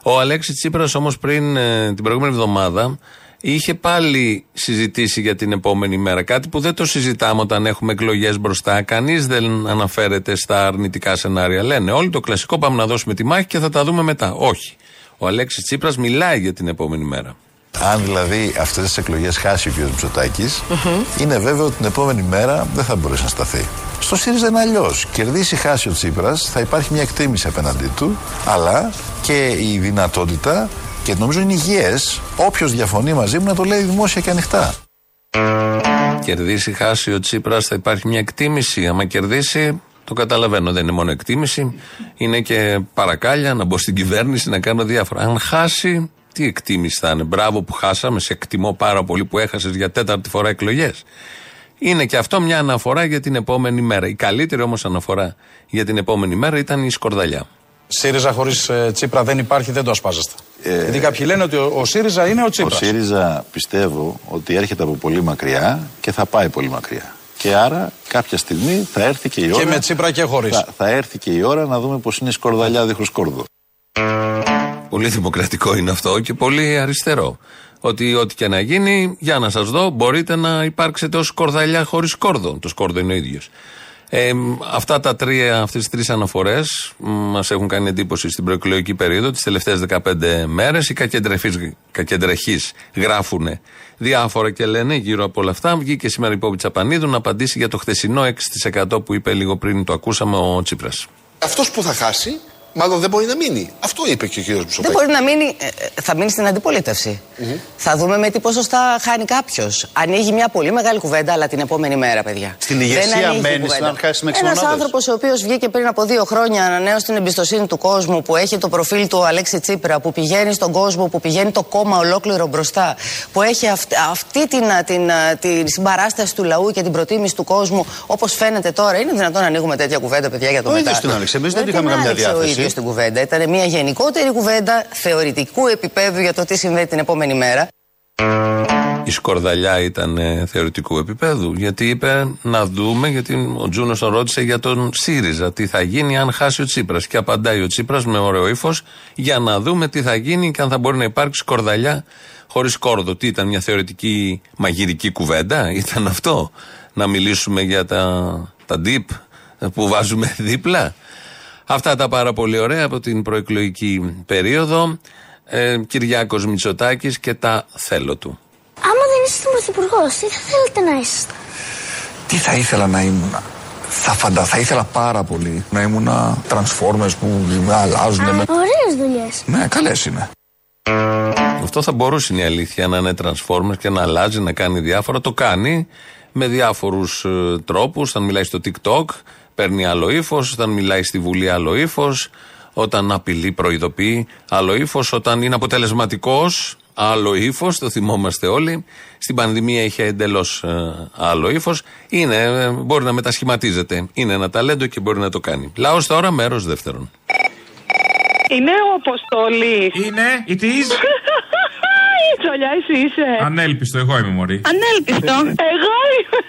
Ο Αλέξης Τσίπρας όμως πριν ε, την προηγούμενη εβδομάδα είχε πάλι συζητήσει για την επόμενη μέρα. Κάτι που δεν το συζητάμε όταν έχουμε εκλογές μπροστά. Κανείς δεν αναφέρεται στα αρνητικά σενάρια. Λένε όλοι το κλασικό πάμε να δώσουμε τη μάχη και θα τα δούμε μετά. Όχι. Ο Αλέξης Τσίπρας μιλάει για την επόμενη μέρα. Αν δηλαδή αυτές τις εκλογές χάσει ο κ. μητσοτακη είναι βέβαιο ότι την επόμενη μέρα δεν θα μπορέσει να σταθεί. Στο ΣΥΡΙΖΑ είναι αλλιώς. Κερδίσει, χάσει ο Τσίπρας, θα υπάρχει μια εκτίμηση απέναντί του, αλλά και η δυνατότητα και νομίζω είναι υγιές όποιος διαφωνεί μαζί μου να το λέει δημόσια και ανοιχτά. Κερδίσει, χάσει ο Τσίπρας, θα υπάρχει μια εκτίμηση. Άμα κερδίσει, το καταλαβαίνω, δεν είναι μόνο εκτίμηση. Είναι και παρακάλια να μπω στην κυβέρνηση να κάνω διάφορα. Αν χάσει, τι εκτίμηση θα είναι. Μπράβο που χάσαμε, σε εκτιμώ πάρα πολύ που έχασες για τέταρτη φορά εκλογές. Είναι και αυτό μια αναφορά για την επόμενη μέρα. Η καλύτερη όμως αναφορά για την επόμενη μέρα ήταν η σκορδαλιά. ΣΥΡΙΖΑ χωρίς Τσίπρα δεν υπάρχει, δεν το ασπάζεστε. Ε, Γιατί κάποιοι λένε ότι ο, ο ΣΥΡΙΖΑ είναι ο Ο Τσίπρα. ΣΥΡΙΖΑ πιστεύω ότι έρχεται από πολύ μακριά και θα πάει πολύ μακριά. Και άρα κάποια στιγμή θα έρθει και η ώρα. με Τσίπρα και χωρίς. Θα, θα έρθει και η ώρα να δούμε πώς είναι η σκορδαλιά δίχως κόρδο. Πολύ δημοκρατικό είναι αυτό και πολύ αριστερό. Ότι ό,τι και να γίνει, για να σας δω, μπορείτε να υπάρξετε ως κορδαλιά χωρίς κόρδο. Το σκόρδο είναι ο ίδιος. Ε, αυτά τα τρία, αυτές τις τρεις αναφορές μας έχουν κάνει εντύπωση στην προεκλογική περίοδο τις τελευταίες 15 μέρες οι κακεντρεχείς, κακεντρεχείς γράφουν διάφορα και λένε γύρω από όλα αυτά βγήκε σήμερα η Πόπη Τσαπανίδου να απαντήσει για το χθεσινό 6% που είπε λίγο πριν το ακούσαμε ο Τσίπρας Αυτός που θα χάσει, μάλλον δεν μπορεί να μείνει. Αυτό είπε και ο κύριος Δεν Μητσοτάκη. μπορεί να μείνει, ε, ε, θα μείνει στην αντιπολίτευση. Θα δούμε με τι ποσοστά χάνει κάποιος. Ανοίγει μια πολύ μεγάλη κουβέντα, αλλά την επόμενη μέρα, παιδιά. Στην ηγεσία μένεις Ένα αν χάσεις με Ένας εξομονάδες. άνθρωπος ο οποίος βγήκε πριν από δύο χρόνια, ανανέωσε την εμπιστοσύνη του κόσμου, που έχει το προφίλ του Αλέξη Τσίπρα, που πηγαίνει στον κόσμο, που πηγαίνει το κόμμα ολόκληρο μπροστά, που έχει αυ- αυτή την, α, την, α, την συμπαράσταση του λαού και την προτίμηση του κόσμου, όπως φαίνεται τώρα. Είναι δυνατόν να ανοίγουμε τέτοια κουβέντα, παιδιά, για το Ο μετά. ίδιος την άνοιξε. Εμείς δεν την είχαμε καμιά άνοιξε διάθεση. Ο ίδιος την κουβέντα. Ήταν μια γενικότερη κουβέντα θεωρητικού επίπεδου για το τι συμβαίνει την επόμενη μέρα. Η σκορδαλιά ήταν ε, θεωρητικού επίπεδου. Γιατί είπε να δούμε, γιατί ο Τζούνος τον ρώτησε για τον ΣΥΡΙΖΑ. Τι θα γίνει αν χάσει ο Τσίπρας; Και απαντάει ο Τσίπρας με ωραίο ύφος για να δούμε τι θα γίνει και αν θα μπορεί να υπάρξει σκορδαλιά χωρίς κόρδο. Τι ήταν μια θεωρητική μαγειρική κουβέντα, ήταν αυτό; Να μιλήσουμε για τα, τα dip που βάζουμε δίπλα; Αυτά τα πάρα πολύ ωραία από την προεκλογική περίοδο. Ε, Κυριάκος Μητσοτάκης και τα θέλω του. Άμα δεν ήσασταν πρωθυπουργός, τι θα θέλετε να είσαστε; Τι θα ήθελα να ήμουν. Θα, φαντα... θα ήθελα πάρα πολύ να ήμουν transformers που με αλλάζουν. Με... Ωραίες δουλειές. Ναι, καλές είναι. Αυτό θα μπορούσε είναι η αλήθεια να είναι Transformers και να αλλάζει, να κάνει διάφορα. Το κάνει με διάφορους ε, τρόπους. Όταν μιλάει στο TikTok, παίρνει άλλο ύφος. Όταν μιλάει στη Βουλή, άλλο ύφος. Όταν απειλεί, προειδοποιεί, άλλο ύφος. Όταν είναι αποτελεσματικός, άλλο ύφος. Το θυμόμαστε όλοι. Στην πανδημία είχε εντελώς άλλο ύφος. Είναι, ε, μπορεί να μετασχηματίζεται. Είναι ένα ταλέντο και μπορεί να το κάνει. Λαός τώρα, μέρος δεύτερον. Είναι ο Αποστόλης. Είναι, it is. Τσολιά, εσύ είσαι. Ανέλπιστο, εγώ είμαι μωρή. Ανέλπιστο. Εγώ είμαι.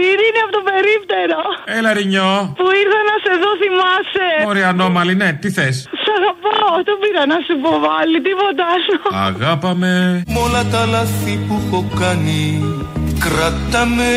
Η Ειρήνη από το περίπτερο. Έλα, Ρινιό. Που ήρθα να σε δω, θυμάσαι. Μωρή ανώμαλη, ναι, τι θες; Σ' αγαπάω, το πήρα να σου πω πάλι, τίποτα άλλο. Αγάπαμε. Μ' όλα τα λάθη που έχω κάνει Κράταμε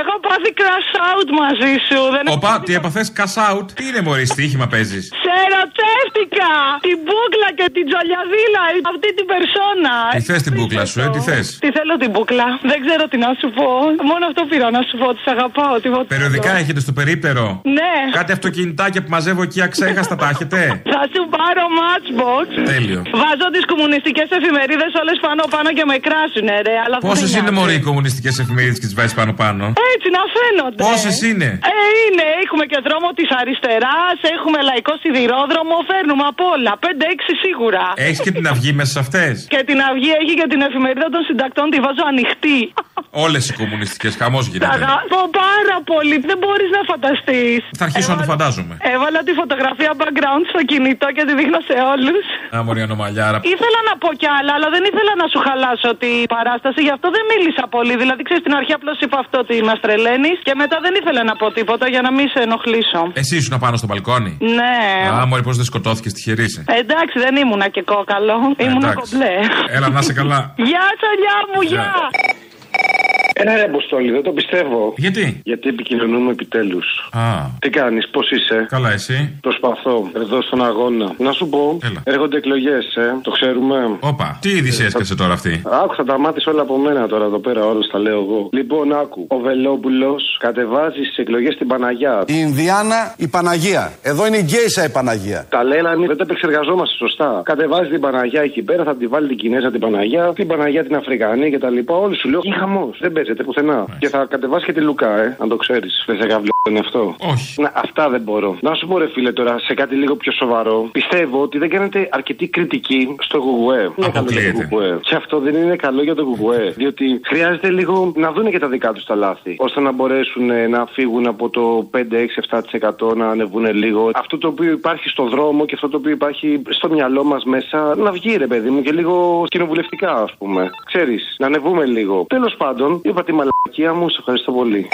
Έχω πάθει crash out μαζί σου. Δεν Οπα, τι έπαθες, cash out; Τι είναι μωρή, στοίχημα παίζεις; Σε ερωτεύτηκα! Την μπούκλα και την τζολιαδίλα, αυτή την περσόνα. Τι θες την μπούκλα σου, ε, τι θες; Τι θέλω την μπούκλα. Δεν ξέρω τι να σου πω. Μόνο αυτό πήρα να σου πω ότι σ' αγαπάω. Τίποτα Περιοδικά άλλο. έχετε στο περίπτερο; Ναι. Κάτι αυτοκινητάκια που μαζεύω εκεί αξέχαστα τα έχετε; Θα σου πάρω matchbox. Τέλειο. Βάζω τις κομμουνιστικές εφημερίδες όλες πάνω πάνω και με κράσουνε, ρε. Αλλά αυτό Πόσες δεν είναι νοιάζει. μωρή οι κομμουνιστικές εφημερίδες και τις βάζεις πάνω πάνω. Έτσι να φαίνονται. Πόσες είναι; Ε, είναι. Έχουμε και δρόμο της αριστεράς, έχουμε λαϊκό σιδηρόδρομο, φέρνουμε απ' όλα. 5-6 σίγουρα. Έχεις και την αυγή μέσα σε αυτές; Και την αυγή έχει και την εφημερίδα των συντακτών, τη βάζω ανοιχτή. Όλες οι κομμουνιστικές, χαμός Τα γίνεται. αγαπώ πάρα πολύ. Δεν μπορείς να φανταστείς. Θα αρχίσω να το φαντάζομαι. Έβαλα τη φωτογραφία background στο κινητό και τη δείχνω σε όλους. Α, μωρή ανομαλιάρα. Ήθελα να πω κι άλλα, αλλά δεν ήθελα να σου χαλάσω την παράσταση, γι' αυτό δεν μίλησα πολύ. Δηλαδή, ξέρεις, στην αρχή απλώς είπα αυτό ότι μας τρελαίνεις. τρελαίνει και μετά δεν ήθελα να πω τίποτα για να μην σε ενοχλήσω. Εσύ ήσουν πάνω στο μπαλκόνι; Ναι. Α, μόλι πώς δεν σκοτώθηκες, τυχερή είσαι. Ε, εντάξει, δεν ήμουνα και κόκαλο. Ήμουνα εντάξει. κομπλέ. Έλα να είσαι καλά. Γεια, τσαλιά μου, γεια. Ένα ρε Αποστόλη, δεν το πιστεύω. Γιατί; Γιατί επικοινωνούμε επιτέλους. Α. Τι κάνεις, πώς είσαι; Καλά, εσύ; Προσπαθώ, εδώ στον αγώνα. Να σου πω, Έλα. έρχονται εκλογές, ε. Το ξέρουμε. Όπα. Τι είδηση έσκασε τώρα αυτή; Άκου, θα τα μάθει όλα από μένα τώρα εδώ πέρα, όλο τα λέω εγώ. Λοιπόν, άκου. Ο Βελόπουλος κατεβάζει στις εκλογές στην Παναγιά. Η Ινδιάνα, η Παναγία. Εδώ είναι η Γκέισα η Παναγία. Τα λέγανε, δεν τα επεξεργαζόμαστε σωστά. Κατεβάζει την Παναγιά εκεί πέρα, θα τη βάλει την Κινέζα την Παναγιά, την Παναγιά την Αφρικανή κτλ. Όλοι σου λέω, ή χαμός. Δεν παίζεται πουθενά. Και θα κατεβάσει και τη Λουκά, ε, αν το ξέρεις. Δεν σε καβλό είναι αυτό. Όχι. Να, αυτά δεν μπορώ. Να σου πω, ρε φίλε, τώρα σε κάτι λίγο πιο σοβαρό. Πιστεύω ότι δεν κάνετε αρκετή κριτική στο Γουγουέ. Είναι καλό για το Αποκλείεται. Γουγουέ. Και αυτό δεν είναι καλό για το Γουγουέ. Διότι χρειάζεται λίγο να δουν και τα δικά τους τα λάθη. ώστε να μπορέσουν ε, να φύγουν από το 5-6-7% να ανεβούν λίγο. Αυτό το οποίο υπάρχει στο δρόμο και αυτό το οποίο υπάρχει στο μυαλό μας μέσα να βγει, ρε παιδί μου, και λίγο κοινοβουλευτικά, ας πούμε. Ξέρεις, να ανεβούμε λίγο. Τέλος πάντων, είπα τη μαλακία μου, σε ευχαριστώ πολύ.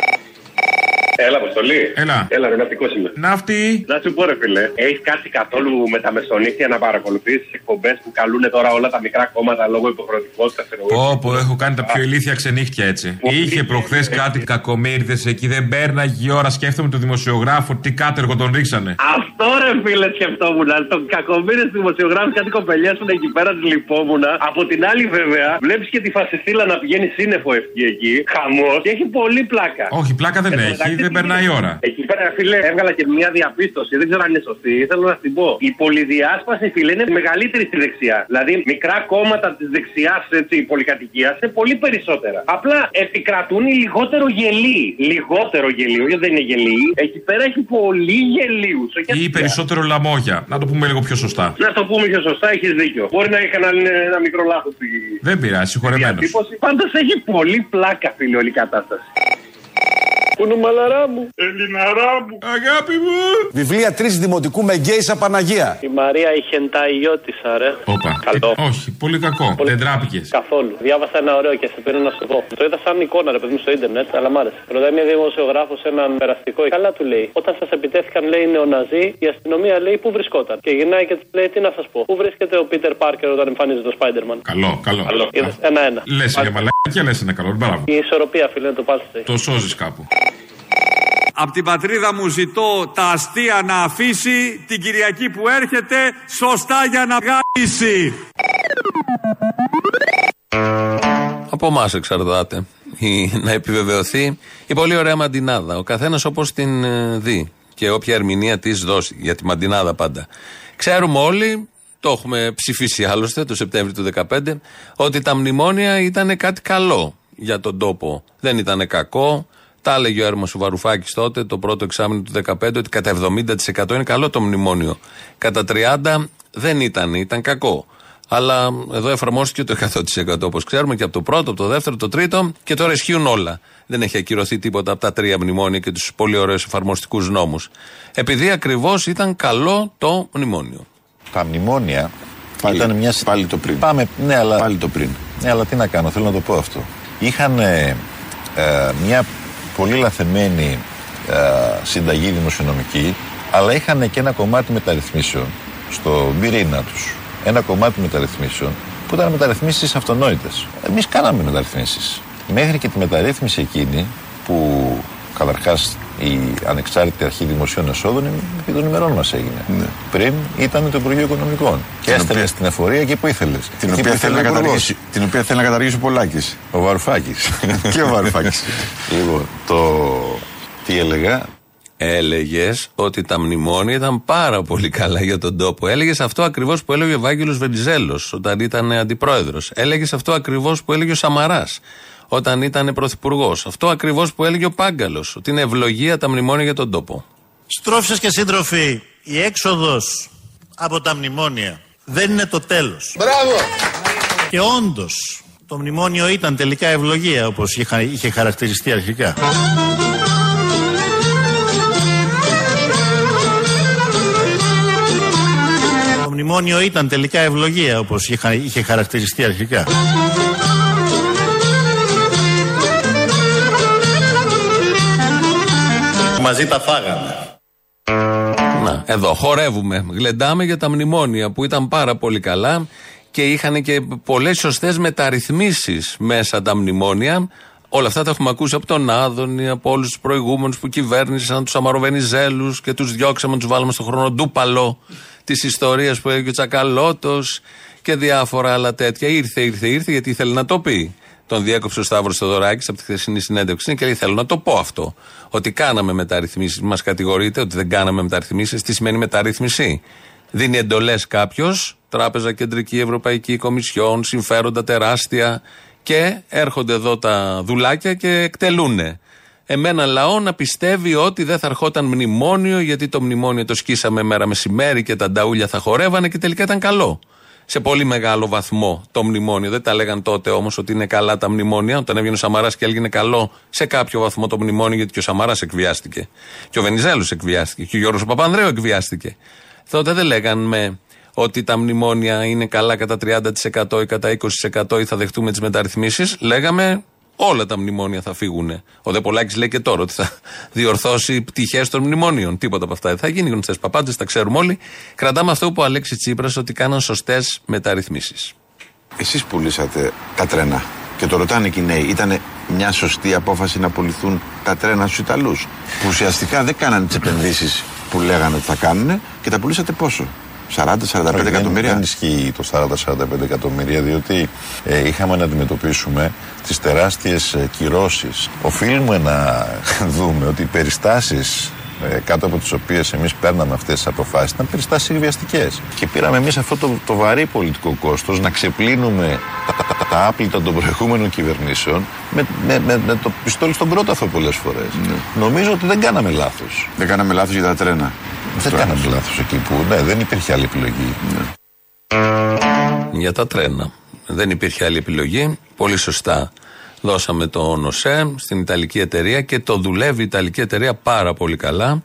Έλα, Αποστολή. Έλα. Έλα, ρε, ναυτικό είμαι. Ναύτη. Να σου πω, ρε φίλε, έχεις κάτσει καθόλου με τα μεσονύχια να παρακολουθήσει τις εκπομπές που καλούν τώρα όλα τα μικρά κόμματα λόγω υποχρεωτικότητας. Όπω έχω κάνει τα πιο ηλίθια ξενύχτια έτσι. Είχε προχθές κάτι κακομίριδε εκεί, δεν πέρναγε η ώρα. Σκέφτομαι τον δημοσιογράφο, τι κάτεργο τον ρίξανε. Αυτό ρε φίλε σκεφτόμουν. Τον κακομίρι δημοσιογράφου κάτι κοπελιάσουν εκεί πέρα, της λυπόμουν. Από την άλλη, βέβαια, βλέπεις και τη φασιστήλα να πηγαίνει σύννεφο ευχή εκεί. Χαμός και έχει πολύ πλάκα. Όχι, πλάκα δεν έχει, δεν περνάει η ώρα. Εκεί πέρα, φίλε, έβγαλα και μια διαπίστωση. Δεν ξέρω αν είναι σωστή. Θέλω να την πω. Η πολυδιάσπαση, φίλε, είναι μεγαλύτερη στη δεξιά. Δηλαδή, μικρά κόμματα της δεξιάς πολυκατοικίας είναι πολύ περισσότερα. Απλά επικρατούν οι λιγότερο γελοί. Λιγότερο γελίο, γιατί δεν είναι γελοί. Εκεί πέρα έχει πολύ γελίους. Ή περισσότερο λαμόγια. Να το πούμε λίγο πιο σωστά. Να το πούμε πιο σωστά, έχεις δίκιο. Μπορεί να είχα ένα, ένα μικρό λάθος στη Δεν πειράζει, συγχωρεμένος. διατύπωση. Πάντως έχει πολύ πλάκα, φίλε, όλη η κατάσταση. Πού είναι ο μαλαρά μου. Ελληναρά μου. Αγάπη μου. Βιβλία τρεις δημοτικού με Γκέισα Παναγία. Η Μαρία είχε ενταϊώτησα, ρε. Όπα. Καλό. Ε, όχι, πολύ κακό. Δεν τράπηκες. Καθόλου. Διάβασα ένα ωραίο και σε πήρε να σου πω. Το είδα σαν εικόνα, ρε παιδί μου, στο ίντερνετ, αλλά μ' άρεσε. Ρωτάει μια δημοσιογράφος έναν περαστικό. Καλά του λέει. Όταν σας επιτέθηκαν, λέει, νεοναζί, η αστυνομία λέει πού βρισκόταν; Και γυρνάει και της λέει, τι να σας πω. Πού βρίσκεται ο Πίτερ Πάρκερ όταν εμφανίζεται ο Spider-Man; Καλό, καλό. Είδες, ένα-ένα. Λες για μαλακία, λες ένα καλό. Μπράβο. Η ισορροπία, φίλε, το πάθησε. Το σώζεις κάπου. Απ' την πατρίδα μου ζητώ τα αστεία να αφήσει την Κυριακή που έρχεται σωστά για να γάμισει. Από εμάς εξαρτάται η, να επιβεβαιωθεί η πολύ ωραία μαντινάδα. Ο καθένας όπως την ε, δει και όποια ερμηνεία της δώσει. Για τη μαντινάδα πάντα. Ξέρουμε όλοι, το έχουμε ψηφίσει άλλωστε το Σεπτέμβριο του 2015, ότι τα μνημόνια ήταν κάτι καλό για τον τόπο. Δεν ήταν κακό. Τα έλεγε ο Έρμος Βαρουφάκης τότε, το πρώτο εξάμεινο του 2015, ότι κατά 70% είναι καλό το μνημόνιο. Κατά 30% δεν ήταν, ήταν κακό. Αλλά εδώ εφαρμόστηκε το 100% όπως ξέρουμε και από το πρώτο, από το δεύτερο, το τρίτο και τώρα ισχύουν όλα. Δεν έχει ακυρωθεί τίποτα από τα τρία μνημόνια και τους πολύ ωραίους εφαρμοστικούς νόμους. Επειδή ακριβώς ήταν καλό το μνημόνιο. Τα μνημόνια Πάλι- ήταν μια. πάλι το πριν. Πάμε, ναι, αλλά. Πάλι το πριν. Ναι, αλλά τι να κάνω, θέλω να το πω αυτό. Είχαν ε, ε, μια πολύ λαθεμένη ε, συνταγή δημοσιονομική, αλλά είχαν και ένα κομμάτι μεταρρυθμίσεων στο πυρήνα τους. Ένα κομμάτι μεταρρυθμίσεων που ήταν μεταρρυθμίσεις αυτονόητες. Εμείς κάναμε μεταρρυθμίσεις. Μέχρι και τη μεταρρύθμιση εκείνη που καταρχάς η ανεξάρτητη αρχή δημοσίων εσόδων επί των ημερών μας έγινε. Πριν ήταν το Υπουργείο Οικονομικών. Και Την έστελνε οποία- στην εφορία εκεί που ήθελες. Την οποία, θέλει να καταργήσει, την οποία θέλει να καταργήσει ο Πολάκης. Ο Βαρουφάκης. και ο Βαρουφάκης. λοιπόν, το. Τι έλεγα; Έλεγες ότι τα μνημόνια ήταν πάρα πολύ καλά για τον τόπο. Έλεγες αυτό ακριβώς που έλεγε ο Ευάγγελο Βενιζέλος όταν ήταν αντιπρόεδρος. Έλεγες αυτό ακριβώς που έλεγε ο Σαμαράς όταν ήταν πρωθυπουργός. Αυτό ακριβώς που έλεγε ο Πάγκαλος. Ότι είναι ευλογία τα μνημόνια για τον τόπο. Στρόφισσες και σύντροφοι, η έξοδος από τα μνημόνια δεν είναι το τέλος. Μπράβο! Και όντως, το μνημόνιο ήταν τελικά ευλογία, όπως είχε, είχε χαρακτηριστεί αρχικά. Το μνημόνιο ήταν τελικά ευλογία, όπως είχε, είχε χαρακτηριστεί αρχικά. Μαζί τα φάγανε. Να, εδώ χορεύουμε. Γλεντάμε για τα μνημόνια που ήταν πάρα πολύ καλά και είχαν και πολλές σωστές μεταρρυθμίσεις μέσα τα μνημόνια. Όλα αυτά τα έχουμε ακούσει από τον Άδωνη, από όλους τους προηγούμενους που κυβέρνησαν, τους Αμαροβενιζέλους και τους διώξαμε, τους βάλαμε στον χρόνο ντούπαλο της ιστορίας που έλεγε ο Τσακαλώτος και διάφορα άλλα τέτοια. Ήρθε, ήρθε, ήρθε γιατί ήθελε να το πει. Τον διέκοψε ο Σταύρος Θεοδωράκης από τη χθεσινή συνέντευξη και λέει: Θέλω να το πω αυτό. Ότι κάναμε μεταρρυθμίσεις. Μας κατηγορείτε ότι δεν κάναμε μεταρρυθμίσεις. Τι σημαίνει μεταρρύθμιση; Δίνει εντολές κάποιος, Τράπεζα Κεντρική Ευρωπαϊκή Κομισιόν, συμφέροντα τεράστια και έρχονται εδώ τα δουλάκια και εκτελούνε. Εμένα λαό να πιστεύει ότι δεν θα ερχόταν μνημόνιο γιατί το μνημόνιο το σκίσαμε μέρα μεσημέρι και τα νταούλια θα χορεύανε και τελικά ήταν καλό. Σε πολύ μεγάλο βαθμό το μνημόνιο. Δεν τα λέγαν τότε όμως ότι είναι καλά τα μνημόνια. Όταν έβγαινε ο Σαμαράς και έλεγε είναι καλό σε κάποιο βαθμό το μνημόνιο γιατί και ο Σαμαράς εκβιάστηκε. Και ο Βενιζέλος εκβιάστηκε. Και ο Γιώργος Παπανδρέου εκβιάστηκε. Τότε δεν λέγανε ότι τα μνημόνια είναι καλά κατά 30% ή κατά 20% ή θα δεχτούμε τις μεταρρυθμίσεις. Λέγαμε όλα τα μνημόνια θα φύγουν. Ο Δεπολάκη λέει και τώρα ότι θα διορθώσει πτυχές των μνημόνιων. Τίποτα από αυτά δεν θα γίνει. Γνωστές παπάντε, τα ξέρουμε όλοι. Κρατάμε αυτό που ο Αλέξης Τσίπρας ότι κάναν σωστές μεταρρυθμίσεις. Εσείς πουλήσατε τα τρένα και το ρωτάνε και οι νέοι, ήταν μια σωστή απόφαση να πουληθούν τα τρένα στους Ιταλούς που ουσιαστικά δεν κάνανε τις επενδύσεις που λέγανε ότι θα κάνουν και τα πουλήσατε πόσο; 40-45 Δεν- εκατομμύρια. Δεν ισχύει το 40-45 εκατομμύρια, διότι ε, είχαμε να αντιμετωπίσουμε τις τεράστιες κυρώσεις. Οφείλουμε να δούμε ότι οι περιστάσεις κάτω από τις οποίες εμείς παίρναμε αυτές τις αποφάσεις ήταν περιστάσεις εκβιαστικές. Και πήραμε εμείς αυτό το, το βαρύ πολιτικό κόστος να ξεπλύνουμε τα, τα, τα, τα άπλυτα των προηγούμενων κυβερνήσεων με, με, με, με το πιστόλι στον κρόταφο πολλές φορές. Νομίζω ότι δεν κάναμε λάθος. Δεν κάναμε λάθος για τα τρένα. Δεν κάναμε λάθος εκεί που ναι, δεν υπήρχε άλλη επιλογή. Για τα τρένα. Δεν υπήρχε άλλη επιλογή. Πολύ σωστά. Δώσαμε το ΝΟΣΕ στην Ιταλική εταιρεία και το δουλεύει η Ιταλική εταιρεία πάρα πολύ καλά.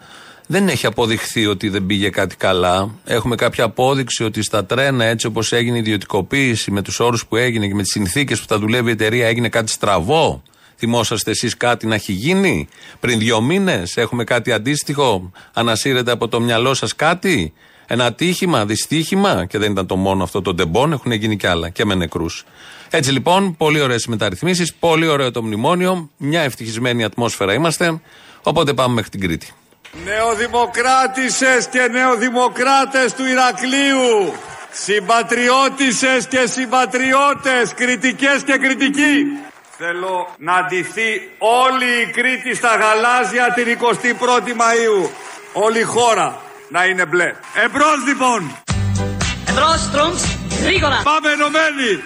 Δεν έχει αποδειχθεί ότι δεν πήγε κάτι καλά. Έχουμε κάποια απόδειξη ότι στα τρένα, έτσι όπως έγινε η ιδιωτικοποίηση, με τους όρους που έγινε και με τις συνθήκες που τα δουλεύει η εταιρεία, έγινε κάτι στραβό. Θυμόσαστε εσείς κάτι να έχει γίνει; Πριν δύο μήνες, έχουμε κάτι αντίστοιχο, ανασύρεται από το μυαλό σας κάτι; Ένα ατύχημα, δυστύχημα; Και δεν ήταν το μόνο αυτό το ντεμπόν, έχουν γίνει κι άλλα και με νεκρούς. Έτσι λοιπόν, πολύ ωραίες μεταρρυθμίσεις, πολύ ωραίο το μνημόνιο, μια ευτυχισμένη ατμόσφαιρα είμαστε. Οπότε πάμε μέχρι την Κρήτη. Νεοδημοκράτησες και νεοδημοκράτες του Ηρακλείου. Συμπατριώτησες και συμπατριώτες, κριτικές και κριτικοί. Θέλω να ντυθεί όλη η Κρήτη στα γαλάζια την 21η Μαΐου. Όλη η χώρα να είναι μπλε. Εμπρός λοιπόν. Εμπρός, τρούμψ, γρήγορα. Πάμε ενωμένοι.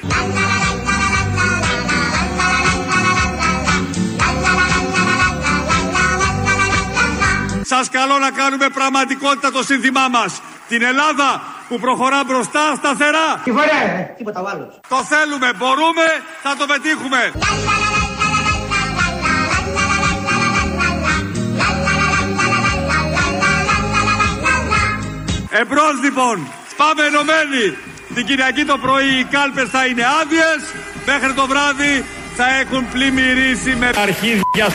Σας καλώ να κάνουμε πραγματικότητα το σύνθημά μας. Την Ελλάδα που προχωρά μπροστά σταθερά. Τι ωραία, τίποτα άλλος. Το θέλουμε, μπορούμε, θα το πετύχουμε. Εμπρός λοιπόν, πάμε ενωμένοι. Την Κυριακή το πρωί οι κάλπες θα είναι άδειες, μέχρι το βράδυ θα έχουν πλημμυρίσει με αρχίδια.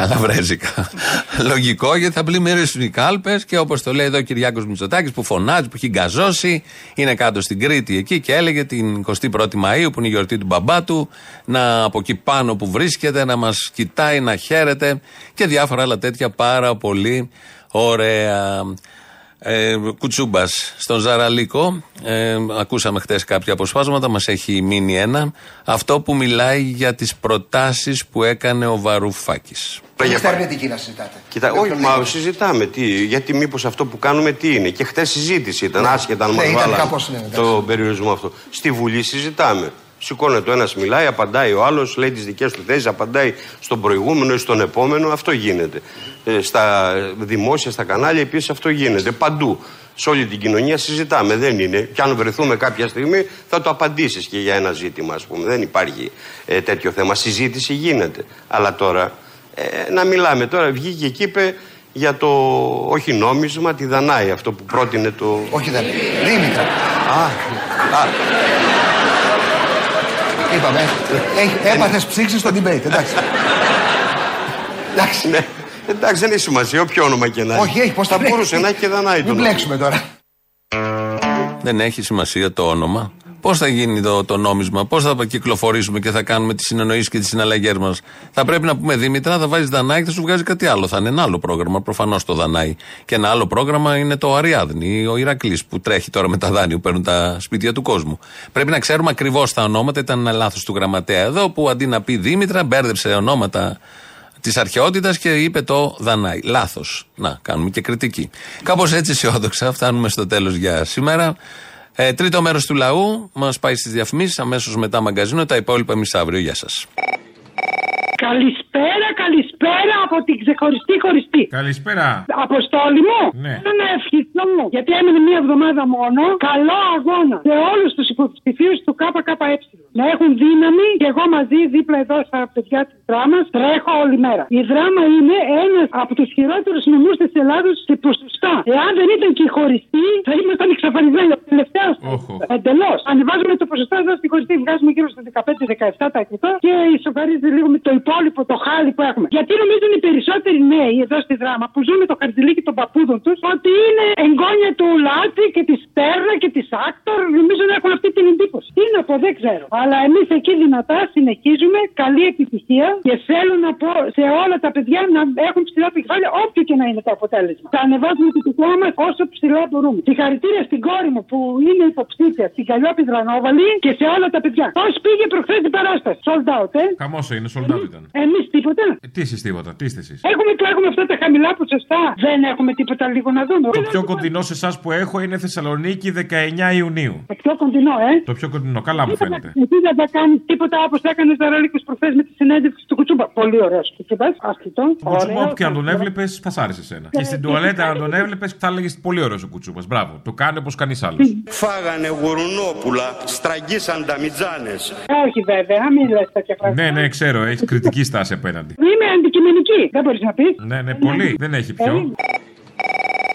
Καλαβρέζικα. Λογικό γιατί θα πλημμυρίσουν οι κάλπες και όπως το λέει εδώ ο Κυριάκος Μητσοτάκης που φωνάζει, που έχει γκαζώσει, είναι κάτω στην Κρήτη εκεί και έλεγε την 21η Μαου που είναι η γιορτή του μπαμπά του, να από εκεί πάνω που βρίσκεται να μας κοιτάει, να χαίρεται και διάφορα άλλα τέτοια πάρα πολύ ωραία. Ε, Κουτσούμπας στον Ζαραλίκο. Ε, ακούσαμε χτες κάποια αποσπάσματα, μας έχει μείνει ένα. Αυτό που μιλάει για τις προτάσεις που έκανε ο Βαρουφάκης. Δεν εξταρνητική να συζητάτε. Κοίτα, όχι, μα συζητάμε τι, γιατί μήπως αυτό που κάνουμε τι είναι. Και χθες συζήτηση ήταν, άσχετα αν Ναι, μας ήταν βάλανε κάπως, ναι, εντάξει. το περιορισμό αυτό. Στη Βουλή συζητάμε. Σηκώνεται ο ένας, μιλάει, απαντάει ο άλλος, λέει τις δικές του θέσεις, απαντάει στον προηγούμενο ή στον επόμενο. Αυτό γίνεται. Ε, στα δημόσια, στα κανάλια επίσης αυτό γίνεται. Παντού. Σε όλη την κοινωνία συζητάμε. Δεν είναι. Και αν βρεθούμε κάποια στιγμή θα το απαντήσεις και για ένα ζήτημα, ας πούμε. Δεν υπάρχει ε, τέτοιο θέμα. Συζήτηση γίνεται. Αλλά τώρα ε, να μιλάμε. Τώρα βγήκε και είπε για το όχι νόμισμα, τη Δανάη, αυτό που πρότεινε το. Όχι δεν. Δήμητρα. Α, α, Είπαμε. Έπαθες ψήξη στο debate, εντάξει. Εντάξει. ναι. Εντάξει, δεν έχει σημασία, όποιο όνομα και να έχει. Όχι, έχει, πώς θα το λέει. μπορούσε να έχει και Δανάη Μην το μπλέξουμε τώρα. Δεν έχει σημασία το όνομα. Πώς θα γίνει το, το νόμισμα, πώς θα κυκλοφορήσουμε και θα κάνουμε τις συνεννοήσεις και τις συναλλαγές μας. Θα πρέπει να πούμε Δήμητρα, θα βάζεις Δανάη και θα σου βγάζει κάτι άλλο. Θα είναι ένα άλλο πρόγραμμα, προφανώς το Δανάη. Και ένα άλλο πρόγραμμα είναι το Αριάδνη ή ο Ηρακλής που τρέχει τώρα με τα δάνεια που παίρνουν τα σπίτια του κόσμου. Πρέπει να ξέρουμε ακριβώς τα ονόματα. Ήταν ένα λάθος του γραμματέα εδώ που αντί να πει Δήμητρα, μπέρδεψε ονόματα της αρχαιότητας και είπε το Δανάη. Λάθος. Να, κάνουμε και κριτική. Κάπως έτσι αισιόδοξα φτάνουμε στο τέλος για σήμερα. Ε, τρίτο μέρος του λαού μας πάει στις διαφημίσεις. Αμέσως μετά μαγκαζίνο. Τα υπόλοιπα εμείς αύριο. Γεια σας. Καλησπέρα, καλησπέρα από την ξεχωριστή χωριστή. Καλησπέρα. Αποστόλη μου, Ναι. θέλω να ευχηθώ, γιατί έμεινε μία εβδομάδα μόνο, καλό αγώνα σε όλους τους υποψηφίους του ΚΚΕ. Να έχουν δύναμη και εγώ μαζί δίπλα εδώ στα παιδιά της Δράμας τρέχω όλη μέρα. Η Δράμα είναι ένας από τους χειρότερους νομούς της Ελλάδος σε ποσοστά. Εάν δεν ήταν και η χωριστή, θα ήμασταν εξαφανισμένοι. Ο τελευταίο. Εντελώς. Ανεβάζουμε το ποσοστό εδώ στη χωριστή, βγάζουμε γύρω στο 15-17% και ισοφαρίζει λίγο με το υπόλοιπο, το χάλι που έχουμε. Γιατί νομίζουν οι περισσότεροι νέοι εδώ στη Δράμα που ζουν με το χαρτζηλίκι των παππούδων τους ότι είναι εγγόνια του Λάτσι και της Στέρνα και της Άκτορ. Νομίζω να έχουν αυτή την εντύπωση. Τι να πω, δεν ξέρω. Αλλά εμείς εκεί δυνατά συνεχίζουμε. Καλή επιτυχία και θέλω να πω σε όλα τα παιδιά να έχουν ψηλά το κεφάλι, όποιο και να είναι το αποτέλεσμα. Θα ανεβάζουμε το τυπικό μας όσο ψηλά μπορούμε. Συγχαρητήρια στην κόρη μου που είναι υποψήφια στην Καλλιόπη Δρανόβαλη και σε όλα τα παιδιά. Πώς πήγε προχθές την παράσταση; Sold out, ε; Χαμό είναι, sold out ήταν. Εμείς τίποτα; Ε, τι εσείς τίποτα, τι είστε εσείς; Έχουμε και έχουμε αυτά τα χαμηλά ποσοστά. Δεν έχουμε τίποτα λίγο να δούμε. Το πιο κοντινό σε εσάς που έχω είναι Θεσσαλονίκη 19 Ιουνίου. Το πιο κοντινό, ε. Το πιο κοντινό, καλά μου φαίνεται. Εσύ δεν θα κάνεις τίποτα όπως έκανες ο Ρόλικο προχθές με τη συνέντευξη του Κουτσούμπα. Πολύ ωραίο Κουτσούμπα. Άσχητο. Ο Κουτσούμπα, όπου και αν τον έβλεπες, θα σ' άρεσε εσένα. Και στην τουαλέτα, αν τον έβλεπες, θα έλεγες πολύ ωραίος ο Κουτσούμπας. Μπράβο, το κάνει όπως κανείς άλλος. Φάγανε γουρουνόπουλα, στραγγίσαν τα μιτζάνες. Όχι βέβαια, μην λες τέτοια πράγματα. Ναι, ναι, ξέρω, έχεις κριτική στάση απέναντι. Είμαι αντικειμενική. Δεν μπορείς να πεις. Ναι, ναι, πολύ. Δεν έχει πιο.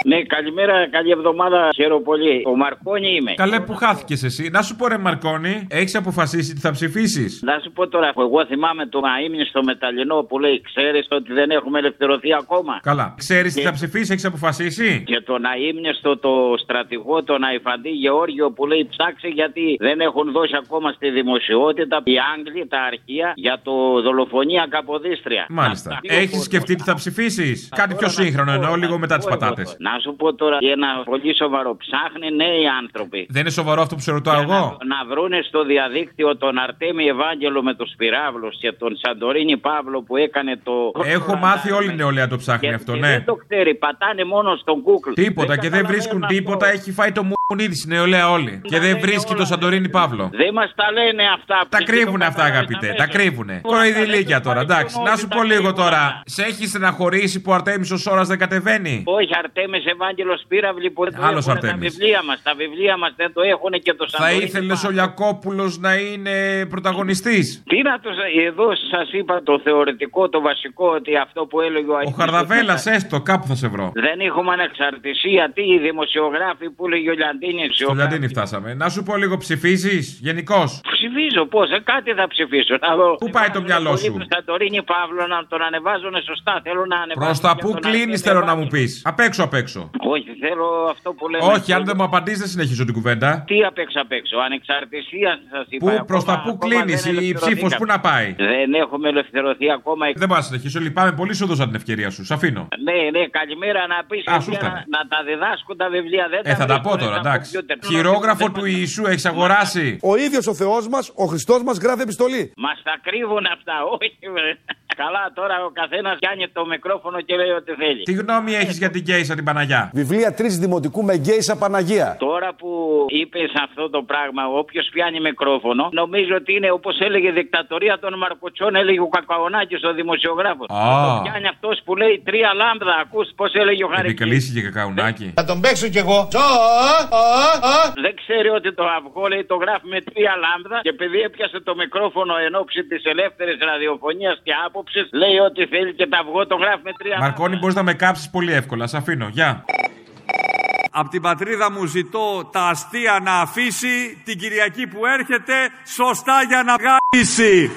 Ναι, καλημέρα, καλή εβδομάδα. Χαίρομαι πολύ. Ο Μαρκόνι είμαι. Καλέ που χάθηκες εσύ. Να σου πω ρε Μαρκόνη, έχεις αποφασίσει τι θα ψηφίσεις; Να σου πω τώρα, εγώ θυμάμαι το αείμνηστο μεταλλινό που λέει: Ξέρεις ότι δεν έχουμε ελευθερωθεί ακόμα. Καλά. Ξέρεις τι Και- θα ψηφίσεις, έχεις αποφασίσει; Και τον αείμνηστο το στρατηγό, τον Αϊφαντή Γεώργιο που λέει ψάξε γιατί δεν έχουν δώσει ακόμα στη δημοσιότητα οι Άγγλοι, τα αρχεία για το δολοφονία Καποδίστρια. Μάλιστα. Αυτά. Έχεις σκεφτεί τι θα ψηφίσεις; Κάτι πιο σύγχρονο εννοώ, λίγο μετά τις πατάτες. Να σου πω τώρα και ένα πολύ σοβαρό. Ψάχνει νέοι άνθρωποι. Δεν είναι σοβαρό αυτό που σε ρωτάω εγώ; Να βρούνε στο διαδίκτυο τον Αρτέμι Ευάγγελο με το Σπυράβλο και τον Σαντορίνη Παύλο που έκανε το. Έχω μάθει όλη η νεολαία το ψάχνει αυτό, Και ναι. Δεν το ξέρει, πατάνε μόνο στον Google. Τίποτα και δεν βρίσκουν τίποτα, έχει φάει το μουνίδι η νεολαία όλη. Και δεν βρίσκει το Σαντορίνη Παύλο. Δεν μας τα λένε αυτά. Τα κρύβουνε αυτά, αγαπητέ. Τα κρύβουνε. Κοροϊδηλίκια τώρα, εντάξει. Να σου πω λίγο τώρα. Σε έχει στεναχωρήσει που ο Αρτέμι ο Σόρας δεν κατεβαίνει; Όχι, Αρτέμις Ευάγγελος Σπύραυλη που δεν το Άλλος έχουν τα Αρτέμις. βιβλία μας. Τα βιβλία μας δεν το έχουν και το Θα Σαντορίνη. ήθελες ο Λιακόπουλο να είναι πρωταγωνιστής; Τι να το. Εδώ σας είπα το θεωρητικό, το βασικό, ότι αυτό που έλεγε ο Ο Αγίου. Χαρδαβέλας, έστω, κάπου θα σε βρω. Δεν έχουμε ανεξαρτησία. Τι οι δημοσιογράφοι που λέγει ο Λιαντίνη. Στο Λιαντίνη φτάσαμε. Να σου πω λίγο, ψηφίζεις γενικώς; Ψηφίζω πώς, ε, κάτι θα ψηφίσω. Να δω. Πού πάει το μυαλό σου; Τον Σαντορίνη Παύλο να τον ανεβάζουν σωστά. Θέλω να ανεβάσω. Προς τα και πού τον κλείνεις, Αρτέμι θέλω να Ευάγγελο. μου πεις. Απ' έξω, απ' έξω. Όχι, θέλω αυτό που λέμε. Όχι, αν δεν μου απαντήσει, δεν συνεχίζω την κουβέντα. Τι απ' έξω απ' έξω. Ανεξαρτησία σας είπα. Πού, προς τα πού κλείνεις, η ψήφος πού να πάει; Δεν έχουμε ελευθερωθεί ακόμα. Δεν μπορώ να συνεχίσω. Λυπάμαι πολύ, σου δώσα την ευκαιρία σου. Σ' αφήνω. Ναι, ναι, καλημέρα να πεις Α, σου να, φτάνει. να τα διδάσκουν τα βιβλία. Δεν Ε, θα τα πω βρίσκουν τώρα, στα εντάξει. κομπιούτερ. Χειρόγραφο του Ιησού έχεις αγοράσει. Ο ίδιος ο Θεός μας, ο Χριστός μας γράφει επιστολή. Μας τα κρύβουν αυτά, όχι. βρε. Καλά, τώρα ο καθένας πιάνει το μικρόφωνο και λέει ό,τι θέλει. Τι γνώμη έχεις για την Κέισα την Παναγιά; Βιβλία τρίτη δημοτικού με γκέισα Παναγία. Τώρα που είπες αυτό το πράγμα, όποιος πιάνει μικρόφωνο, νομίζω ότι είναι όπως έλεγε δικτατορία των Μαρκοτσών, έλεγε ο Κακαονάκη, ο δημοσιογράφος. Α. Το πιάνει αυτός που λέει τρία λάμδα. Ακούς πώς έλεγε ο Χαρική. Επικαλήσει και κακαουνάκι. Θα τον παίξω κι εγώ. Δεν ξέρει ότι το αυγό λέει το γράφει με τρία λάμδα και επειδή έπιασε το μικρόφωνο εν ώψη της ελεύθερης ραδιοφωνίας και άποψης, λέει ότι θέλει και το αυγό το γράφει με τρία Μαρκόνι, μπορείς να με κάψεις πολύ εύκολα. Σ' αφήνω. Γεια. Απ' την πατρίδα μου ζητώ τα αστεία να αφήσει την Κυριακή που έρχεται σωστά για να γάμισει.